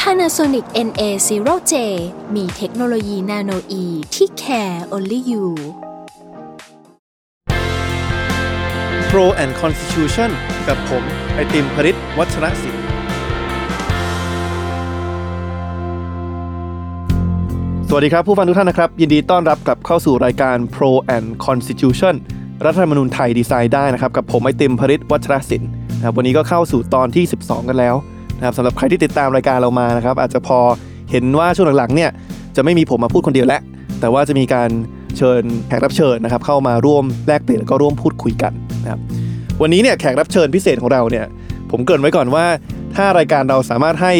Panasonic NA0J มีเทคโนโลยีนาโนอีที่ care only you Pro and Constitution กับผม ไอติมพริตวัชรศิลป์สวัสดีครับ ผู้ฟังทุกท่านนะครับ ยินดีต้อนรับกลับเข้าสู่รายการ Pro and Constitution รัฐธรรมนูญไทยดีไซน์ได้นะครับ กับผมไอติมพริตวัชรศิลป์นะครับวันนี้ก็เข้าสู่ตอนที่ 12 กันแล้ว นะครับสำหรับใครที่ติดตามรายการเรามานะครับ อาจจะพอเห็นว่าช่วงหลังๆเนี่ยจะไม่มีผมมาพูดคนเดียวแล้ว แต่ว่าจะมีการเชิญแขกรับเชิญนะครับ เข้ามาร่วมแลกเปลี่ยนแล้วก็ร่วมพูดคุยกันนะครับวันนี้เนี่ยแขกรับเชิญพิเศษของเราเนี่ยผมเกริ่นไว้ก่อนว่า ถ้ารายการเราสามารถให้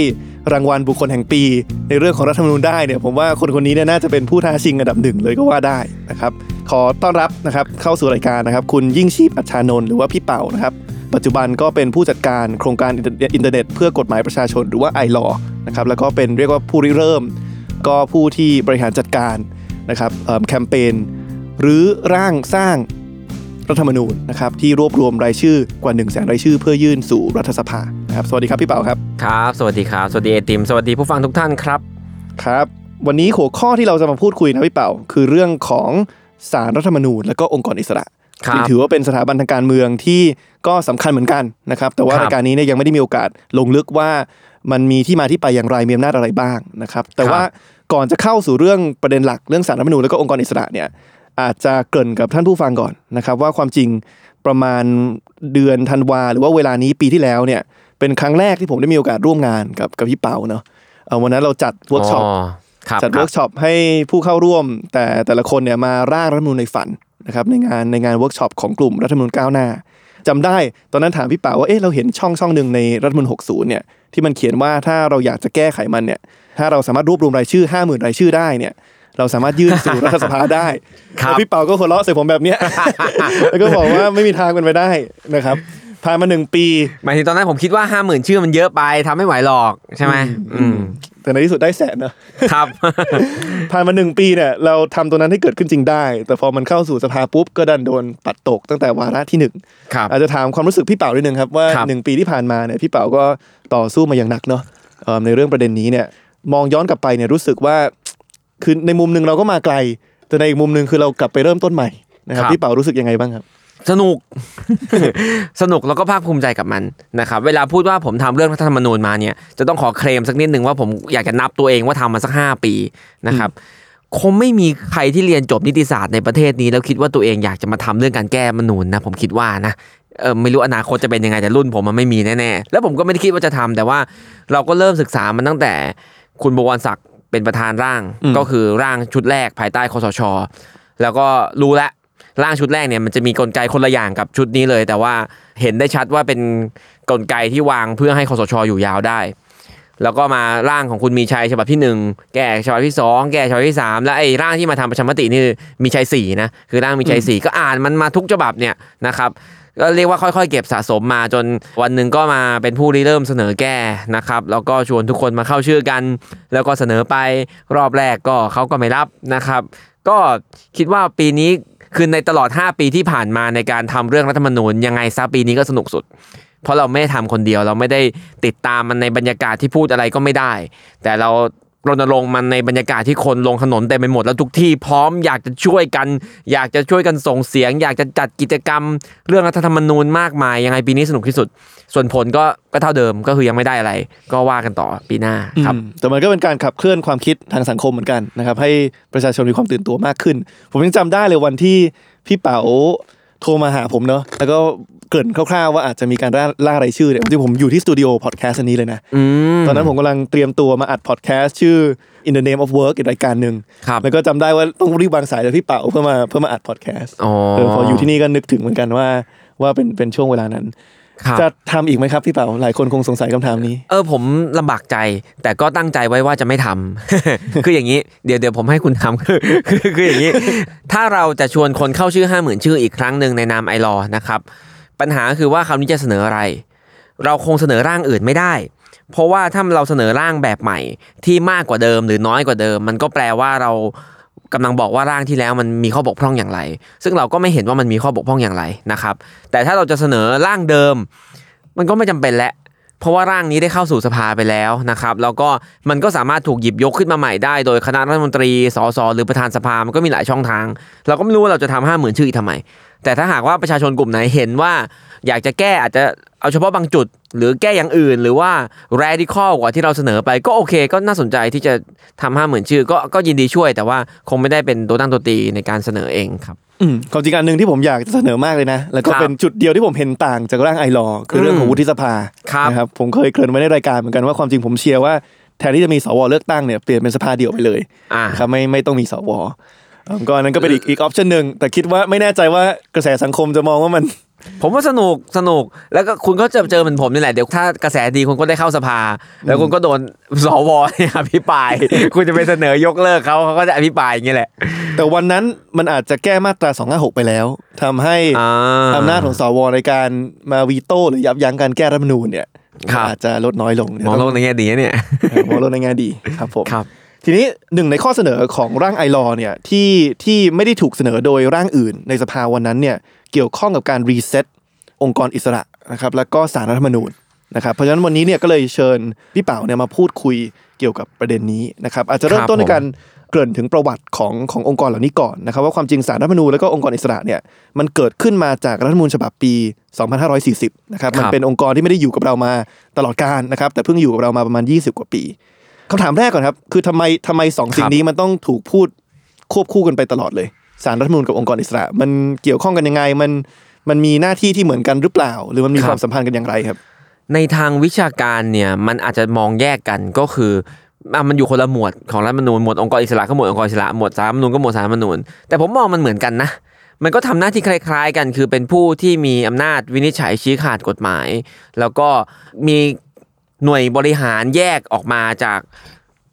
รางวัลบุคคลแห่งปี ในเรื่องของรัฐธรรมนูญได้เนี่ยผมว่าคนคนนี้เนี่ยน่าจะเป็นผู้ท้าชิงอันดับหนึ่งเลยก็ว่าได้นะครับขอต้อนรับนะครับเข้าสู่รายการนะครับ คุณยิ่งชีพอัชชานนท์หรือว่าพี่เป่านะครับ ปัจจุบันก็เป็นผู้จัดการโครงการอินเทอร์เน็ต เพื่อกฎหมายประชาชนหรือว่า iLaw นะครับแล้วก็เป็นเรียกว่าผู้ริเริ่ม ก็ผู้ที่บริหารจัดการนะครับเอิ่มแคมเปญหรือร่างสร้างรัฐธรรมนูญนะครับที่รวบรวมรายชื่อกว่าหนึ่งแสนรายชื่อเพื่อยื่นสู่รัฐสภานนะครับสวัสดีครับพี่เปาครับครับ สวัสดีครับ สวัสดีไอติม สวัสดีผู้ฟังทุกท่านครับครับ วันนี้หัวข้อที่เราจะมาพูดคุยนะพี่เปาคือเรื่องของศาลรัฐธรรมนูญและก็องค์กรอิสระครับซึ่ง ถือว่าเป็นสถาบันทางการเมืองที่ก็สำคัญเหมือนกันนะครับ แต่ว่าครับรายการนี้เนี่ยยังไม่ได้มีโอกาสลงลึกว่ามันมีที่มาที่ไปอย่างไรมีอำนาจอะไรบ้างนะครับ แต่ว่าก่อนจะเข้าสู่เรื่องประเด็นหลักเรื่องศาลรัฐธรรมนูญและก็องค์กรอิสระเนี่ยอาจจะเกริ่นกับท่านผู้ฟังก่อนนะครับว่าความจริงประมาณเดือนธันวาหรือว่าเวลานี้ปีที่แล้วเนี่ยเป็นครั้งแรกที่ผมได้มีโอกาสร่วมงานกับกับพี่เปาเนาะเอ่อวันนั้นเราจัดเวิร์กช็อปครับจัดครัเวิบร์กช็อปให้ผู้เข้าร่วม แต่แต่ละคนเนี่ยมาร่างรัฐธรรมนูญในฝัน นะครับในงานในงานเวิร์กช็อปของกลุ่มรัฐธรรมนูญก้าวหน้าจำได้ตอนนั้นถามพี่เปาว่าเอ๊ะเราเห็นช่องช่องหนึ่งในรัฐธรรมนูญ60เนี่ยที่มันเขียนว่าถ้าเราอยากจะแก้ไขมันเนี่ยถ้าเราสามารถรวบรวมรายชื่อ 50,000 รายชื่อได้เนี่ยเราสามารถยื่นสู่รัฐสภาได้ครับแล้วพี่เปาก็หัวเราะใส่ผมแบแบบเนี้ยแล้วก็บอกว่าไม่มีทางเป็นไปได้นะครับผ่านมาหนึ่งปีหมายถึงตอนนั้นผมคิดว่าห้าหมื่นชื่อมันเยอะไปทำไม่ไหวหรอกใช่ไหมอืม แต่ในที่สุดได้แสนเนอะครับผ่านมาหนึ่งปีเนี่ยเราทำตัวนั้นให้เกิดขึ้นจริงได้ แต่พอมันเข้าสู่สภาปุ๊บก็ดันโดนปัดตกตั้งแต่วาระที่หนึ่งครับอาจจะถามความรู้สึกพี่เป๋าด้วยนึงครับว่าครับหนึ่งปีที่ผ่านมาเนี่ยพี่เป๋าก็ต่อสู้มาอย่างหนักเนาะเอ่อในเรื่องประเด็นนี้เนี่ยมองย้อนกลับไปเนี่ยรู้สึกว่าคือในมุมหนึ่งเราก็มาไกล แต่ในอีกมุมหนึ่งคือเรากลับไปเริ่มต้นใหม่นะครับพี่เป๋ารู้สึกยังไงบ้างครับ สนุก สนุกแล้วก็ภาคภูมิใจกับมันนะครับ เวลาพูดว่าผมทำเรื่องรัฐธรรมนูญมาเนี่ย จะต้องขอเคลมสักนิดหนึ่งว่าผมอยากจะนับตัวเองว่าทำมาสักห้าปีนะครับ คงไม่มีใครที่เรียนจบนิติศาสตร์ในประเทศนี้ แล้วคิดว่าตัวเองอยากจะมาทำเรื่องการแก้ธรรมนูญนะผมคิดว่านะเออไม่รู้อนาคตจะเป็นยังไงแต่รุ่นผมมันไม่มีแน่ๆแล้วผมก็ไม่ได้คิดว่าจะทำแต่ว่าเราก็เริ่มศึกษามันตั้งแต่คุณบวรศักดิ์เป็นประธานร่างก็คือร่างชุดแรกภายใต้คสช แล้วก็รู้แล้ว ร่างชุดแรกเนี่ยมันจะมีกลไกคนละอย่างกับชุดนี้เลย แต่ว่าเห็นได้ชัดว่าเป็นกลไกที่วางเพื่อให้คอสชอยู่ยาวได้ แล้วก็มาร่างของคุณมีชัยฉบับที่หนึ่งแก้ฉบับที่สองแก้ฉบับที่สามแล้วไอ้ร่างที่มาทำประชามตินี่มีชัยสี่นะคือร่างมีชัยสี่ก็อ่านมันมาทุกฉบับเนี่ยนะครับก็เรียกว่าค่อยๆ เก็บสะสมมาจนวันหนึ่งก็มาเป็นผู้ริเริ่มเสนอแก้นะครับแล้วก็ชวนทุกคนมาเข้าชื่อกัน แล้วก็เสนอไปรอบแรกก็เขาก็ไม่รับนะครับ ก็คิดว่าปีนี้ คือในตลอด 5 ปีที่ผ่านมาในการทำเรื่องรัฐธรรมนูญยังไงซะปีนี้ก็สนุกสุด เพราะเราไม่ได้ทำคนเดียวเราไม่ได้ติดตามมันในบรรยากาศที่พูดอะไรก็ไม่ได้ แต่เรา รณรงค์มันในบรรยากาศที่คนลงถนนเต็มไปหมดแล้วทุกที่พร้อมอยากจะช่วยกัน อยากจะช่วยกันส่งเสียง อยากจะจัดกิจกรรม เรื่องรัฐธรรมนูญมากมายยังไงปีนี้สนุกที่สุด ส่วนผลก็ก็เท่าเดิมก็คือยังไม่ได้อะไร ก็ว่ากันต่อปีหน้าครับแต่มันก็เป็นการขับเคลื่อนความคิดทางสังคมเหมือนกันนะครับให้ประชาชนมีความตื่นตัวมากขึ้น ผมยังจำได้เลยวันที่พี่เป๋าโทรมาหาผมเนาะแล้วก็ เกริ่นคร่าวๆว่าอาจจะมีการล่าล่ารายชื่อเนี่ยจริงๆผมอยู่ที่สตูดิโอพอดแคสต์อันนี้เลยนะอืมตอนนั้นผมกำลังเตรียมตัวมาอัดพอดแคสต์ชื่อ In the Name of Work อีกรายการหนึ่งครับแล้วก็จำได้ว่าต้องรีบวางสายจากพี่เป๋าเพื่อมาเพื่อมาอัดพอดแคสต์อ๋อเออพออยู่ที่นี่ก็นึกถึงเหมือนกันว่าว่าเป็นเป็นช่วงเวลานั้นครับจะทำอีกไหมครับพี่เป๋าหลายคนคงสงสัยคำถามนี้ เออผมลำบากใจ แต่ก็ตั้งใจไว้ว่าจะไม่ทำคืออย่างนี้ เดี๋ยวเดี๋ยวผมให้คุณทำคือคือคืออย่างนี้ ถ้าเราจะชวนคนเข้าชื่อห้าหมื่นชื่ออีกครั้งหนึ่งในนามไอรอนะครับ ปัญหาคือว่าคราวนี้จะเสนออะไร เราคงเสนอร่างอื่นไม่ได้ เพราะว่าถ้าเราเสนอร่างแบบใหม่ ที่มากกว่าเดิมหรือน้อยกว่าเดิม มันก็แปลว่าเรากำลังบอกว่าร่างที่แล้วมันมีข้อบกพร่องอย่างไร ซึ่งเราก็ไม่เห็นว่ามันมีข้อบกพร่องอย่างไรนะครับ แต่ถ้าเราจะเสนอร่างเดิม มันก็ไม่จำเป็นแล้วเพราะว่าร่างนี้ได้เข้าสู่สภาไปแล้วนะครับ แล้วก็มันก็สามารถถูกหยิบยกขึ้นมาใหม่ได้ โดยคณะรัฐมนตรี สส หรือประธานสภา มันก็มีหลายช่องทาง เราก็ไม่รู้ว่าเราจะทำห้าหมื่นชื่ออีกทำไม แต่ถ้าหากว่าประชาชนกลุ่มไหนเห็นว่า อยากจะแก้อาจจะเอาเฉพาะบางจุด หรือแก้อย่างอื่น หรือว่า radical กว่าที่เราเสนอไปก็โอเค ก็น่าสนใจที่จะทำห้าหมื่นชื่อก็ก็ยินดีช่วย แต่ว่าคงไม่ได้เป็นตัวตั้งตัวตีในการเสนอเองครับอืมความจริงอันหนึ่งที่ผมอยากจะเสนอมากเลยนะ แล้วก็ครับเป็นจุดเดียวที่ผมเห็นต่างจากร่างไอรอว์คือเรื่องของวุฒิสภาครับนะครับผมเคยเกริ่นไว้ในรายการเหมือนกันว่าความจริงผมเชียร์ว่าแทนที่จะมีสวเลือกตั้งเนี่ยเปลี่ยนเป็นสภาเดียวไปเลยอ่านะครับไม่ไม่ต้องมีสวเอิ่ม ก็อันนั้นก็เป็นอีกอีกออปชันหนึ่งแต่คิดว่าไม่แน่ใจว่ากระแสสังคมจะมองว่ามัน ผมว่าสนุกสนุก แล้วก็คุณก็จะเจอเหมือนผมนี่แหละเดี๋ยวถ้ากระแสดีคุณก็ได้เข้าสภา แล้วคุณก็โดนสวเนี่ยอภิปราย คุณจะไปเสนอยกเลิกเขาเขาก็จะอภิปรายอย่างนี้แหละ แต่วันนั้นมันอาจจะแก้มาตรา256ไปแล้วทำให้อ่าอำนาจของสวในการมาวีโต้หรือยับยั้งการแก้รัฐธรรมนูญเนี่ยครับอาจจะลดน้อยลงมองโลกในแง่ดีนะเนี่ยเออมองโลกในแง่ดีครับผมครับ ทีนี้หนึ่งในข้อเสนอของร่าง iLaw เนี่ยที่ที่ไม่ได้ถูกเสนอโดยร่างอื่นในสภาวันนั้นเนี่ยเกี่ยวข้องกับการรีเซ็ตองค์กรอิสระนะครับแล้วก็สารรัฐธรรมนูญนะครับเพราะฉะนั้นวันนี้เนี่ยก็เลยเชิญพี่เป่าเนี่ยมาพูดคุยเกี่ยวกับประเด็นนี้นะครับอาจจะเริ่มครับต้นในผมการเกริ่นถึงประวัติของขององค์กรเหล่านี้ก่อนนะครับว่าความจริงสารรัฐธรรมนูญแล้วก็องค์กรอิสระเนี่ยมันเกิดขึ้นมาจากรัฐธรรมนูญฉบับปี 2540 นะครับมันเป็นองค์กรที่ไม่ได้อยู่กับเรามาตลอดกาลนะครับแต่เพิ่งอยู่กับเรามาประมาณ 20 กว่าปี คำถามแรกก่อนครับ คือทำไมทำไมสองสิ่งนี้มันต้องถูกพูดควบคู่กันไปตลอดเลยสารรัฐธรรมนูญกับองค์กรอิสระ มันเกี่ยวข้องกันยังไงมันมันมีหน้าที่ที่เหมือนกันหรือเปล่า หรือมันมีครับความสัมพันธ์กันอย่างไรครับ ในทางวิชาการเนี่ยมันอาจจะมองแยกกันก็คืออะมันอยู่คนละหมวดของรัฐธรรมนูญหมวดองค์กรอิสระก็หมวดองค์กรอิสระหมวดสาลรฐธรรมนูญก็หมวดสาลรฐธรรมนูญแต่ผมมองมันเหมือนกันนะ มันก็ทำหน้าที่คล้าย ๆ กัน คือเป็นผู้ที่มีอำนาจวินิจฉัยชี้ขาดกฎหมาย แล้วก็มี หน่วยบริหารแยกออกมาจาก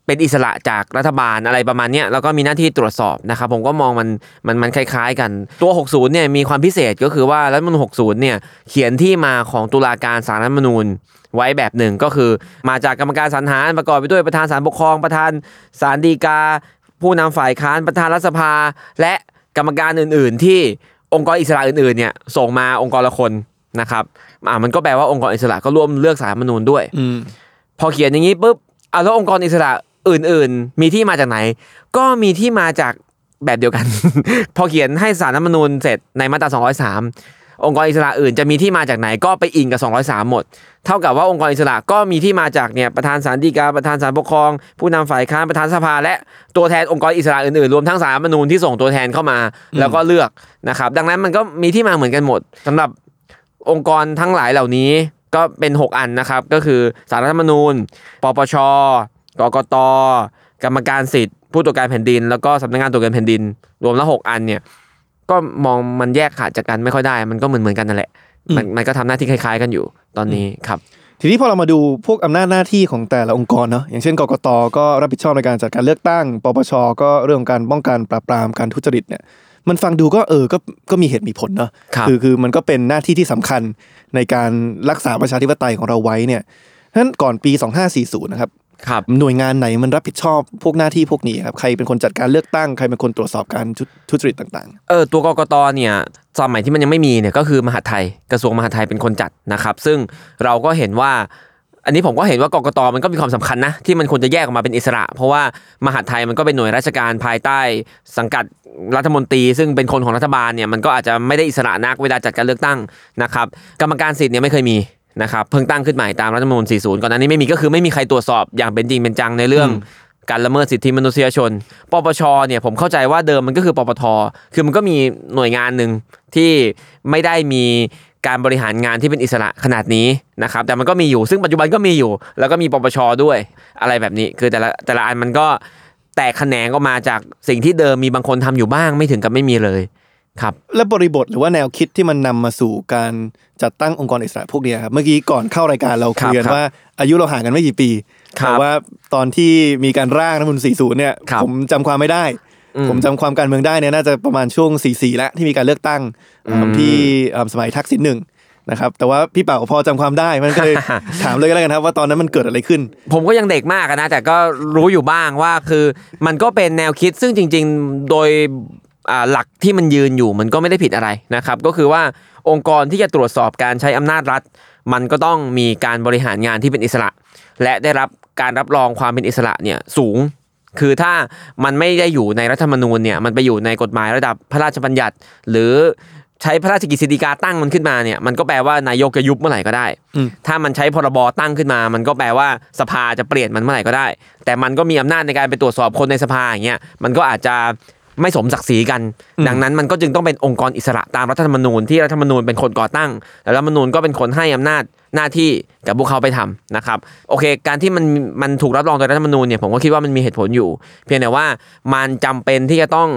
เป็นอิสระจากรัฐบาลอะไรประมาณนี้แล้วก็มีหน้าที่ตรวจสอบนะครับผมก็มองมันมันมันคล้ายๆ กันตัว 60เนี่ยมีความพิเศษก็คือว่ารัฐมนูญ60เนี่ยเขียนที่มาของตุลาการศาลรัฐมนูญไว้แบบหนึ่งก็คือมาจากกรรมการสรรหารประกอบไปด้วยประธานศาลปกครองประธานศาลฎีกา ผู้นำฝ่ายค้านประธานรัฐสภา และกรรมการอื่น ๆ ที่องค์กรอิสระอื่นๆเนี่ยส่งมาองค์กรละคนนะครับ อ่ามันก็แปลว่าองค์กรอิสระก็ร่วมเลือกสารรัฐธรรมนูญด้วยอืมพอเขียนอย่างนี้ปุ๊บอะแล้วองค์กรอิสระอื่น ๆ มีที่มาจากไหน ก็มีที่มาจากแบบเดียวกัน พอเขียนให้สารรัฐธรรมนูญเสร็จในมาตรา 203 องค์กรอิสระอื่นจะมีที่มาจากไหนก็ไปอิงกับ 203 หมด เท่ากับว่าองค์กรอิสระก็มีที่มาจากเนี่ยประธานศาลฎีกาประธานศาลปกครอง ผู้นำฝ่ายค้านประธานสภา และตัวแทนองค์กรอิสระอื่นๆรวมทั้งสารรัฐธรรมนูญที่ส่งตัวแทนเข้ามา แล้วก็เลือกนะครับ ดังนั้นมันก็มีที่มาเหมือนกันหมดสำหรับ องค์กรทั้งหลายเหล่านี้ก็เป็น 6 อันนะครับ ก็คือสารรัฐธรรมนูญ ปปช กกต กรรมการสิทธิ์ ผู้ตรวจการแผ่นดิน แล้วก็สำนักงานตรวจการแผ่นดิน รวมแล้ว 6 อันเนี่ย ก็มองมันแยกขาดจากกันไม่ค่อยได้ มันก็เหมือนเหมือนๆกันนั่นแหละ มันมันก็ทำหน้าที่คล้าย ๆ กันอยู่ตอนนี้ครับ ทีนี้พอเรามาดูพวกอำนาจหน้าที่ของแต่ละองค์กรเนาะ อย่างเช่น กกต ก็รับผิดชอบในการจัดการเลือกตั้ง ปปช ก็เรื่องของการป้องกันปราบปรามการทุจริตเนี่ย มันฟังดูก็เออก็ก็มีเหตุมีผลเนาะครับอคือมันก็เป็นหน้าที่ที่สำคัญในการรักษาประชาธิปไตยของเราไว้เนี่ยฉะนั้นก่อนปี 2540 นะครับครับหน่วยงานไหนมันรับผิดชอบพวกหน้าที่พวกนี้ครับใครเป็นคนจัดการเลือกตั้งใครเป็นคนตรวจสอบการทุทุจริตต่างเออตัวกกตเนี่ยสมัยที่มันยังไม่มีเนี่ยก็คือมหาดไทยกระทรวงมหาดไทยเป็นคนจัดนะครับ ซึ่งเราก็เห็นว่า อันนี้ผมก็เห็นว่ากกตมันก็มีความสำคัญนะที่มันควรจะแยกออกมาเป็นอิสระ เพราะว่ามหาดไทยมันก็เป็นหน่วยราชการภายใต้ สังกัดรัฐมนตรี ซึ่งเป็นคนของรัฐบาลเนี่ยมันก็อาจจะไม่ได้อิสระนักเวลาจัดการเลือกตั้งนะครับกรรมการสิทธิ์เนี่ยไม่เคยมีนะครับเพิ่งตั้งขึ้นใหม่ตามรัฐธรรมนูญ40 ก่อนหน้านี้ไม่มีก็คือไม่มีใครตรวจสอบอย่างเป็นจริงเป็นจังในเรื่องการละเมิดสิทธิมนุษยชน ปปช เนี่ยผมเข้าใจว่าเดิมมันก็คือปปท คือมันก็มีหน่วยงานหนึ่งที่ไม่ได้มี การบริหารงานที่เป็นอิสระขนาดนี้นะครับแต่มันก็มีอยู่ซึ่งปัจจุบันก็มีอยู่ แล้วก็มีปปชด้วยอะไรแบบนี้ คือแต่ละแต่ละอันมันก็แตกแขนงออกมาจากสิ่งที่เดิมมีบางคนทำอยู่บ้างไม่ถึงกับไม่มีเลยครับและบริบทหรือว่าแนวคิดที่มันนำมาสู่การจัดตั้งองค์กรอิสระพวกเนี้ยครับเมื่อกี้ก่อนเข้ารายการเราคุยกันครับว่าอายุเราห่างกันไม่กี่ปีครับแต่ว่าตอนที่มีการร่างรัฐธรรมนูล40เนี่ยครับผมจำความไม่ได้อืม ผมจำความการเมืองได้เนี่ยน่าจะประมาณช่วง44แล้วที่มีการเลือกตั้งอืมที่เอิ่มสมัยทักษิณหนึ่งนะครับแต่ว่าพี่เป่าพอจำความได้มันก็เลยถามเลยก็แล้วกันครับว่าตอนนั้นมันเกิดอะไรขึ้น ผมก็ยังเด็กมากอะนะ แต่ก็รู้อยู่บ้างว่าคือมันก็เป็นแนวคิดซึ่งจริง ๆ โดยอ่าหลักที่มันยืนอยู่มันก็ไม่ได้ผิดอะไรนะครับ ก็คือว่าองค์กรที่จะตรวจสอบการใช้อำนาจรัฐ มันก็ต้องมีการบริหารงานที่เป็นอิสระ และได้รับการรับรองความเป็นอิสระเนี่ยสูง คือถ้ามันไม่ได้อยู่ในรัฐธรรมนูญเนี่ยมันไปอยู่ในกฎหมายระดับพระราชบัญญัติ หรือใช้พระราชกฤษฎีกาตั้งมันขึ้นมาเนี่ยมันก็แปลว่านายกจะยุบเมื่อไหร่ก็ได้อืมถ้ามันใช้พรบตั้งขึ้นมา มันก็แปลว่าสภาจะเปลี่ยนมันเมื่อไหร่ก็ได้ แต่มันก็มีอำนาจในการไปตรวจสอบคนในสภาอย่างเงี้ยมันก็อาจจะ ไม่สมศักดิ์ศรีกัน ดังนั้นมันก็จึงต้องเป็นองค์กรอิสระตามรัฐธรรมนูญที่รัฐธรรมนูญเป็นคนก่อตั้ง แล้วรัฐธรรมนูญก็เป็นคนให้อำนาจหน้าที่กับพวกเขาไปทำนะครับโอเค การที่มันมันถูกรับรองโดยรัฐธรรมนูญเนี่ยผมก็คิดว่ามันมีเหตุผลอยู่ เพียงแต่ว่ามันจำเป็นที่จะต้อง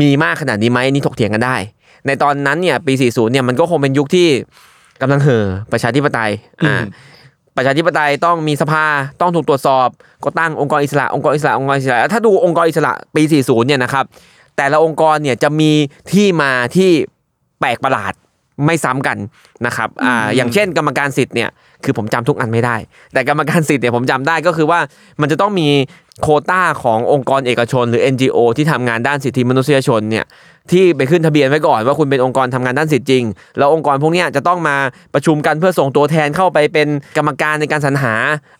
มีมากขนาดนี้ไหมนี่ถกเถียงกันได้ ในตอนนั้นเนี่ยปี 40 เนี่ยมันก็คงเป็นยุคที่กำลังเห่อประชาธิปไตยอ่าอืม ประชาธิปไตยต้องมีสภาต้องถูกตรวจสอบ ก็ตั้งองค์กรอิสระองค์กรอิสระองค์กรอิสระถ้าดูองค์กรอิสระปี 40 เนี่ยนะครับแต่ละองค์กรเนี่ยจะมีที่มาที่แปลกประหลาดไม่ซ้ำกันนะครับอ่าอย่างเช่น กรรมการสิทธิ์เนี่ยคือผมจำทุกอันไม่ได้ แต่กรรมการสิทธิ์เนี่ยผมจำได้ก็คือว่ามันจะต้องมีโควต้าขององค์กรเอกชน หรือ NGO ที่ทำงานด้านสิทธิมนุษยชนเนี่ย ที่ไปขึ้นทะเบียนไว้ก่อนว่าคุณเป็นองค์กรทำงานด้านสิทธิจริง แล้วองค์กรพวกเนี้ยจะต้องมาประชุมกันเพื่อส่งตัวแทนเข้าไปเป็นกรรมการในการสรรหา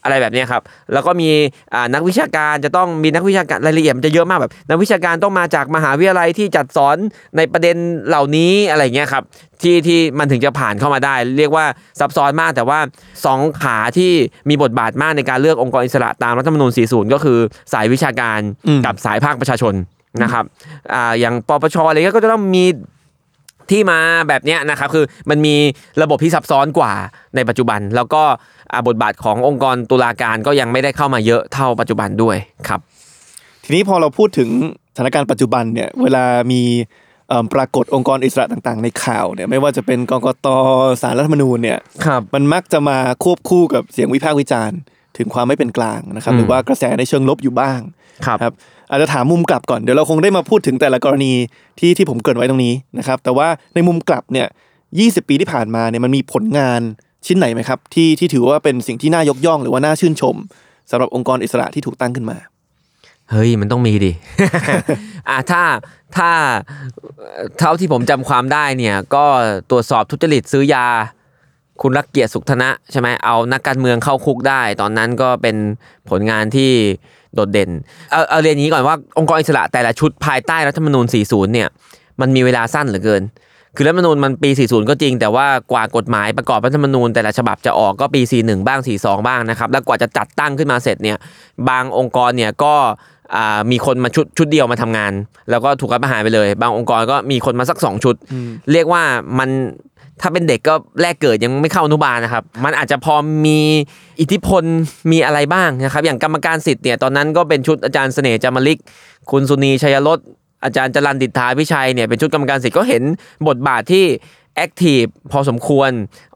อะไรแบบเนี้ยครับ แล้วก็มีอ่านักวิชาการจะต้องมีนักวิชาการรายละเอียดมันจะเยอะมากแบบ นักวิชาการต้องมาจากมหาวิทยาลัยที่จัดสอนในประเด็นเหล่านี้อะไรเงี้ยครับที่ที่มันถึงจะผ่านเข้ามาได้ เรียกว่าซับซ้อนมากแต่ว่าสองขาที่มีบทบาทมากในการเลือกองค์กรอิสระตามรัฐธรรมนูญ40 ก็คือสายวิชาการอืมกับสายภาคประชาชน นะครับอ่าอย่างปปชอะไรเงี้ยก็จะต้องมีที่มาแบบเนี้ยนะครับคือมันมีระบบที่ซับซ้อนกว่าในปัจจุบัน แล้วก็อ่าบทบาทขององค์กรตุลาการก็ยังไม่ได้เข้ามาเยอะเท่าปัจจุบันด้วยครับ ทีนี้พอเราพูดถึงสถานการณ์ปัจจุบันเนี่ยเวลามีเอิ่มปรากฏองค์กรอิสระต่างๆ ในข่าวเนี่ยไม่ว่าจะเป็นกกตสารรัฐธรรมนูญเนี่ยครับมันมักจะมาควบคู่กับเสียงวิพากษ์วิจารณ์ ถึงความไม่เป็นกลางนะครับอืมหรือว่ากระแสในเชิงลบอยู่บ้างครับครับ อาจจะถามมุมกลับก่อนเดี๋ยวเราคงได้มาพูดถึงแต่ละกรณีที่ที่ผมเกิดไว้ตรงนี้นะครับ แต่ว่าในมุมกลับเนี่ย20ปีที่ผ่านมาเนี่ยมันมีผลงานชิ้นไหนไหมครับ ที่ที่ถือว่าเป็นสิ่งที่น่ายกย่องหรือว่าน่าชื่นชมสำหรับองค์กรอิสระที่ถูกตั้งขึ้นมา เฮ้ยมันต้องมีดิอะถ้าถ้าเท่าที่ผมจำความได้เนี่ย ก็ตรวจสอบทุจริตซื้อยาคุณรักเกียรติสุขธนะใช่ไหมเอานักการเมืองเข้าคุกได้ ตอนนั้นก็เป็นผลงานที่ โดดเด่นเอาเอาเรียนนี้ก่อนว่าองค์กรอิสระแต่ละชุดภายใต้รัฐธรรมนูญ 40 เนี่ยมันมีเวลาสั้นเหลือเกิน คือรัฐธรรมนูญมันปี 40 ก็จริง แต่ว่ากว่ากฎหมายประกอบรัฐธรรมนูญแต่ละฉบับจะออกก็ปี 41 บ้าง 42 บ้างนะครับ แล้วกว่าจะจัดตั้งขึ้นมาเสร็จเนี่ยบางองค์กรเนี่ยก็ มีคนมาชุดชุดเดียวมาทำงาน แล้วก็ถูกรัฐประหารไปเลย บางองค์กรก็มีคนมาสักสองชุด เรียกว่ามันถ้าเป็นเด็กก็แรกเกิดยังไม่เข้าอนุบาลนะครับ มันอาจจะพอมีอิทธิพลมีอะไรบ้างนะครับ อย่างกรรมการสิทธิ์เนี่ยตอนนั้นก็เป็นชุดอาจารย์เสน่ห์จามาลิก คุณสุนีชัยรสอาจารย์จรันดิษฐาพิชัยเนี่ยเป็นชุดกรรมการสิทธิ์ก็เห็นบทบาทที่แอคทีฟพอสมควร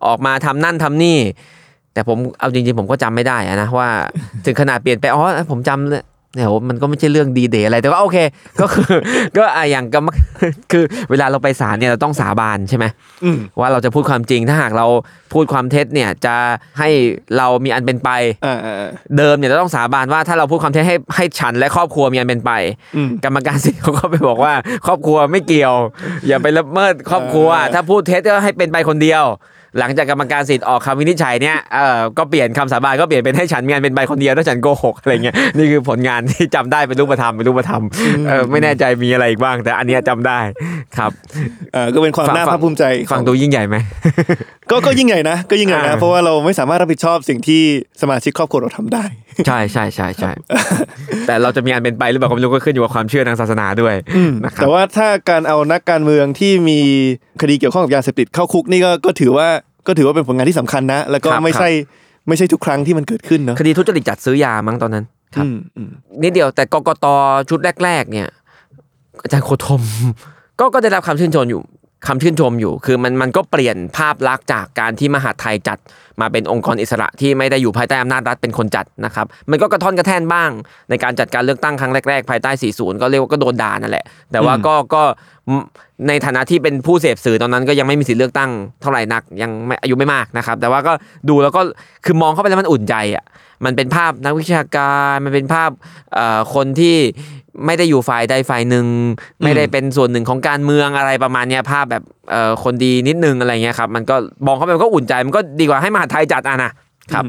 ออกมาทำนั่นทำนี่ แต่ผมเอาจริงๆผมก็จำไม่ได้อะนะว่า ถึงขนาดเปลี่ยนไปอ๋อผมจำ เลยเนี่ยโหมันก็ไม่ใช่เรื่องดีเดย์อะไรแต่ว่าโอเค ก็คือ ก็อะอย่างกรรมคือเวลาเราไปศาลเนี่ยเราต้องสาบานใช่ไหมอืมว่าเราจะพูดความจริงถ้าหากเราพูดความเท็จเนี่ยจะให้เรามีอันเป็นไปอ่าอ่าอ่าเดิมเนี่ยเราต้องสาบานว่าถ้าเราพูดความเท็จให้ให้ฉันและครอบครัวมีอันเป็นไปอืมกรรมการสิทธิ์เขาก็ไปบอกว่า ครอบครัวไม่เกี่ยว อย่าไปละเมิดครอบครัวเออถ้าพูดเท็จก็ให้เป็นไปคนเดียว หลังจากกรรมการสิทธิ์ออกคำวินิจฉัยเนี่ยเออก็เปลี่ยนคำสาบานก็เปลี่ยนเป็นให้ฉันมีอันเป็นไปคนเดียวถ้าฉันโกหกอะไรเงี้ยนี่คือผลงานที่จำได้เป็นรูปธรรมเป็นรูปธรรมเออไม่แน่ใจมีอะไรอีกบ้าง แต่อันเนี้ยจำได้ครับเอ่อก็เป็นความฟังน่าฟังภาคภูมิใจของฟังดูยิ่งใหญ่ไหมก็ก็ยิ่งใหญ่นะก็ยิ่งใหญ่นะอ่าเพราะว่าเราไม่สามารถรับผิดชอบสิ่งที่สมาชิกครอบครัวเราทำได้ใช่ใช่ใช่ใช่แต่เราจะมีอันเป็นไปหรือเปล่าก็ไม่รู้ก็ขึ้นอยู่กับความเชื่อทางศาสนาด้วยนะครับแต่ว่าถ้าการเอานักการเมืองที่มีคดีเกี่ยวข้องกับยาเสพติดเข้าคุกนี่ก็ก็ถือว่าก็ถือว่าเป็นผลงานที่สำคัญนะ แล้วก็ครับไม่ใช่ไม่ใช่ทุกครั้งที่มันเกิดขึ้นเนอะคดีทุจริตจัดซื้อยามั้งตอนนั้นครับอืมอืมนิดเดียวแต่กกตชุดแรก ๆ เนี่ยอาจารย์โคธมก็ก็ได้รับคำชื่นชมอยู่ คำชื่นชมอยู่ คือมันมันก็เปลี่ยนภาพลักษณ์จากการที่มหาดไทยจัด มาเป็นองค์กรอิสระที่ไม่ได้อยู่ภายใต้อำนาจรัฐเป็นคนจัดนะครับมันก็กระท่อนกระแท่นบ้าง ในการจัดการเลือกตั้งครั้งแรกๆภายใต้ 40 ก็เรียกว่าก็โดนด่านั่นแหละ แต่ว่าก็ก็ในฐานะที่เป็นผู้เสพสื่อตอนนั้นก็ยังไม่มีสิทธิ์เลือกตั้งเท่าไหร่นักยังไม่อายุไม่มากนะครับ แต่ว่าก็ดูแล้วก็คือมองเข้าไปแล้วมันอุ่นใจอะมันเป็นภาพนักวิชาการมันเป็นภาพเอ่อคนที่ ไม่ได้อยู่ฝ่ายใดฝ่ายหนึ่ง ไม่ได้เป็นส่วนหนึ่งของการเมืองอะไรประมาณเนี้ยภาพแบบเอ่อคนดีนิดนึงอะไรเงี้ยครับ มันก็มองเข้าไปมันก็อุ่นใจมันก็ดีกว่าให้มหาดไทยจัดอะนะครับ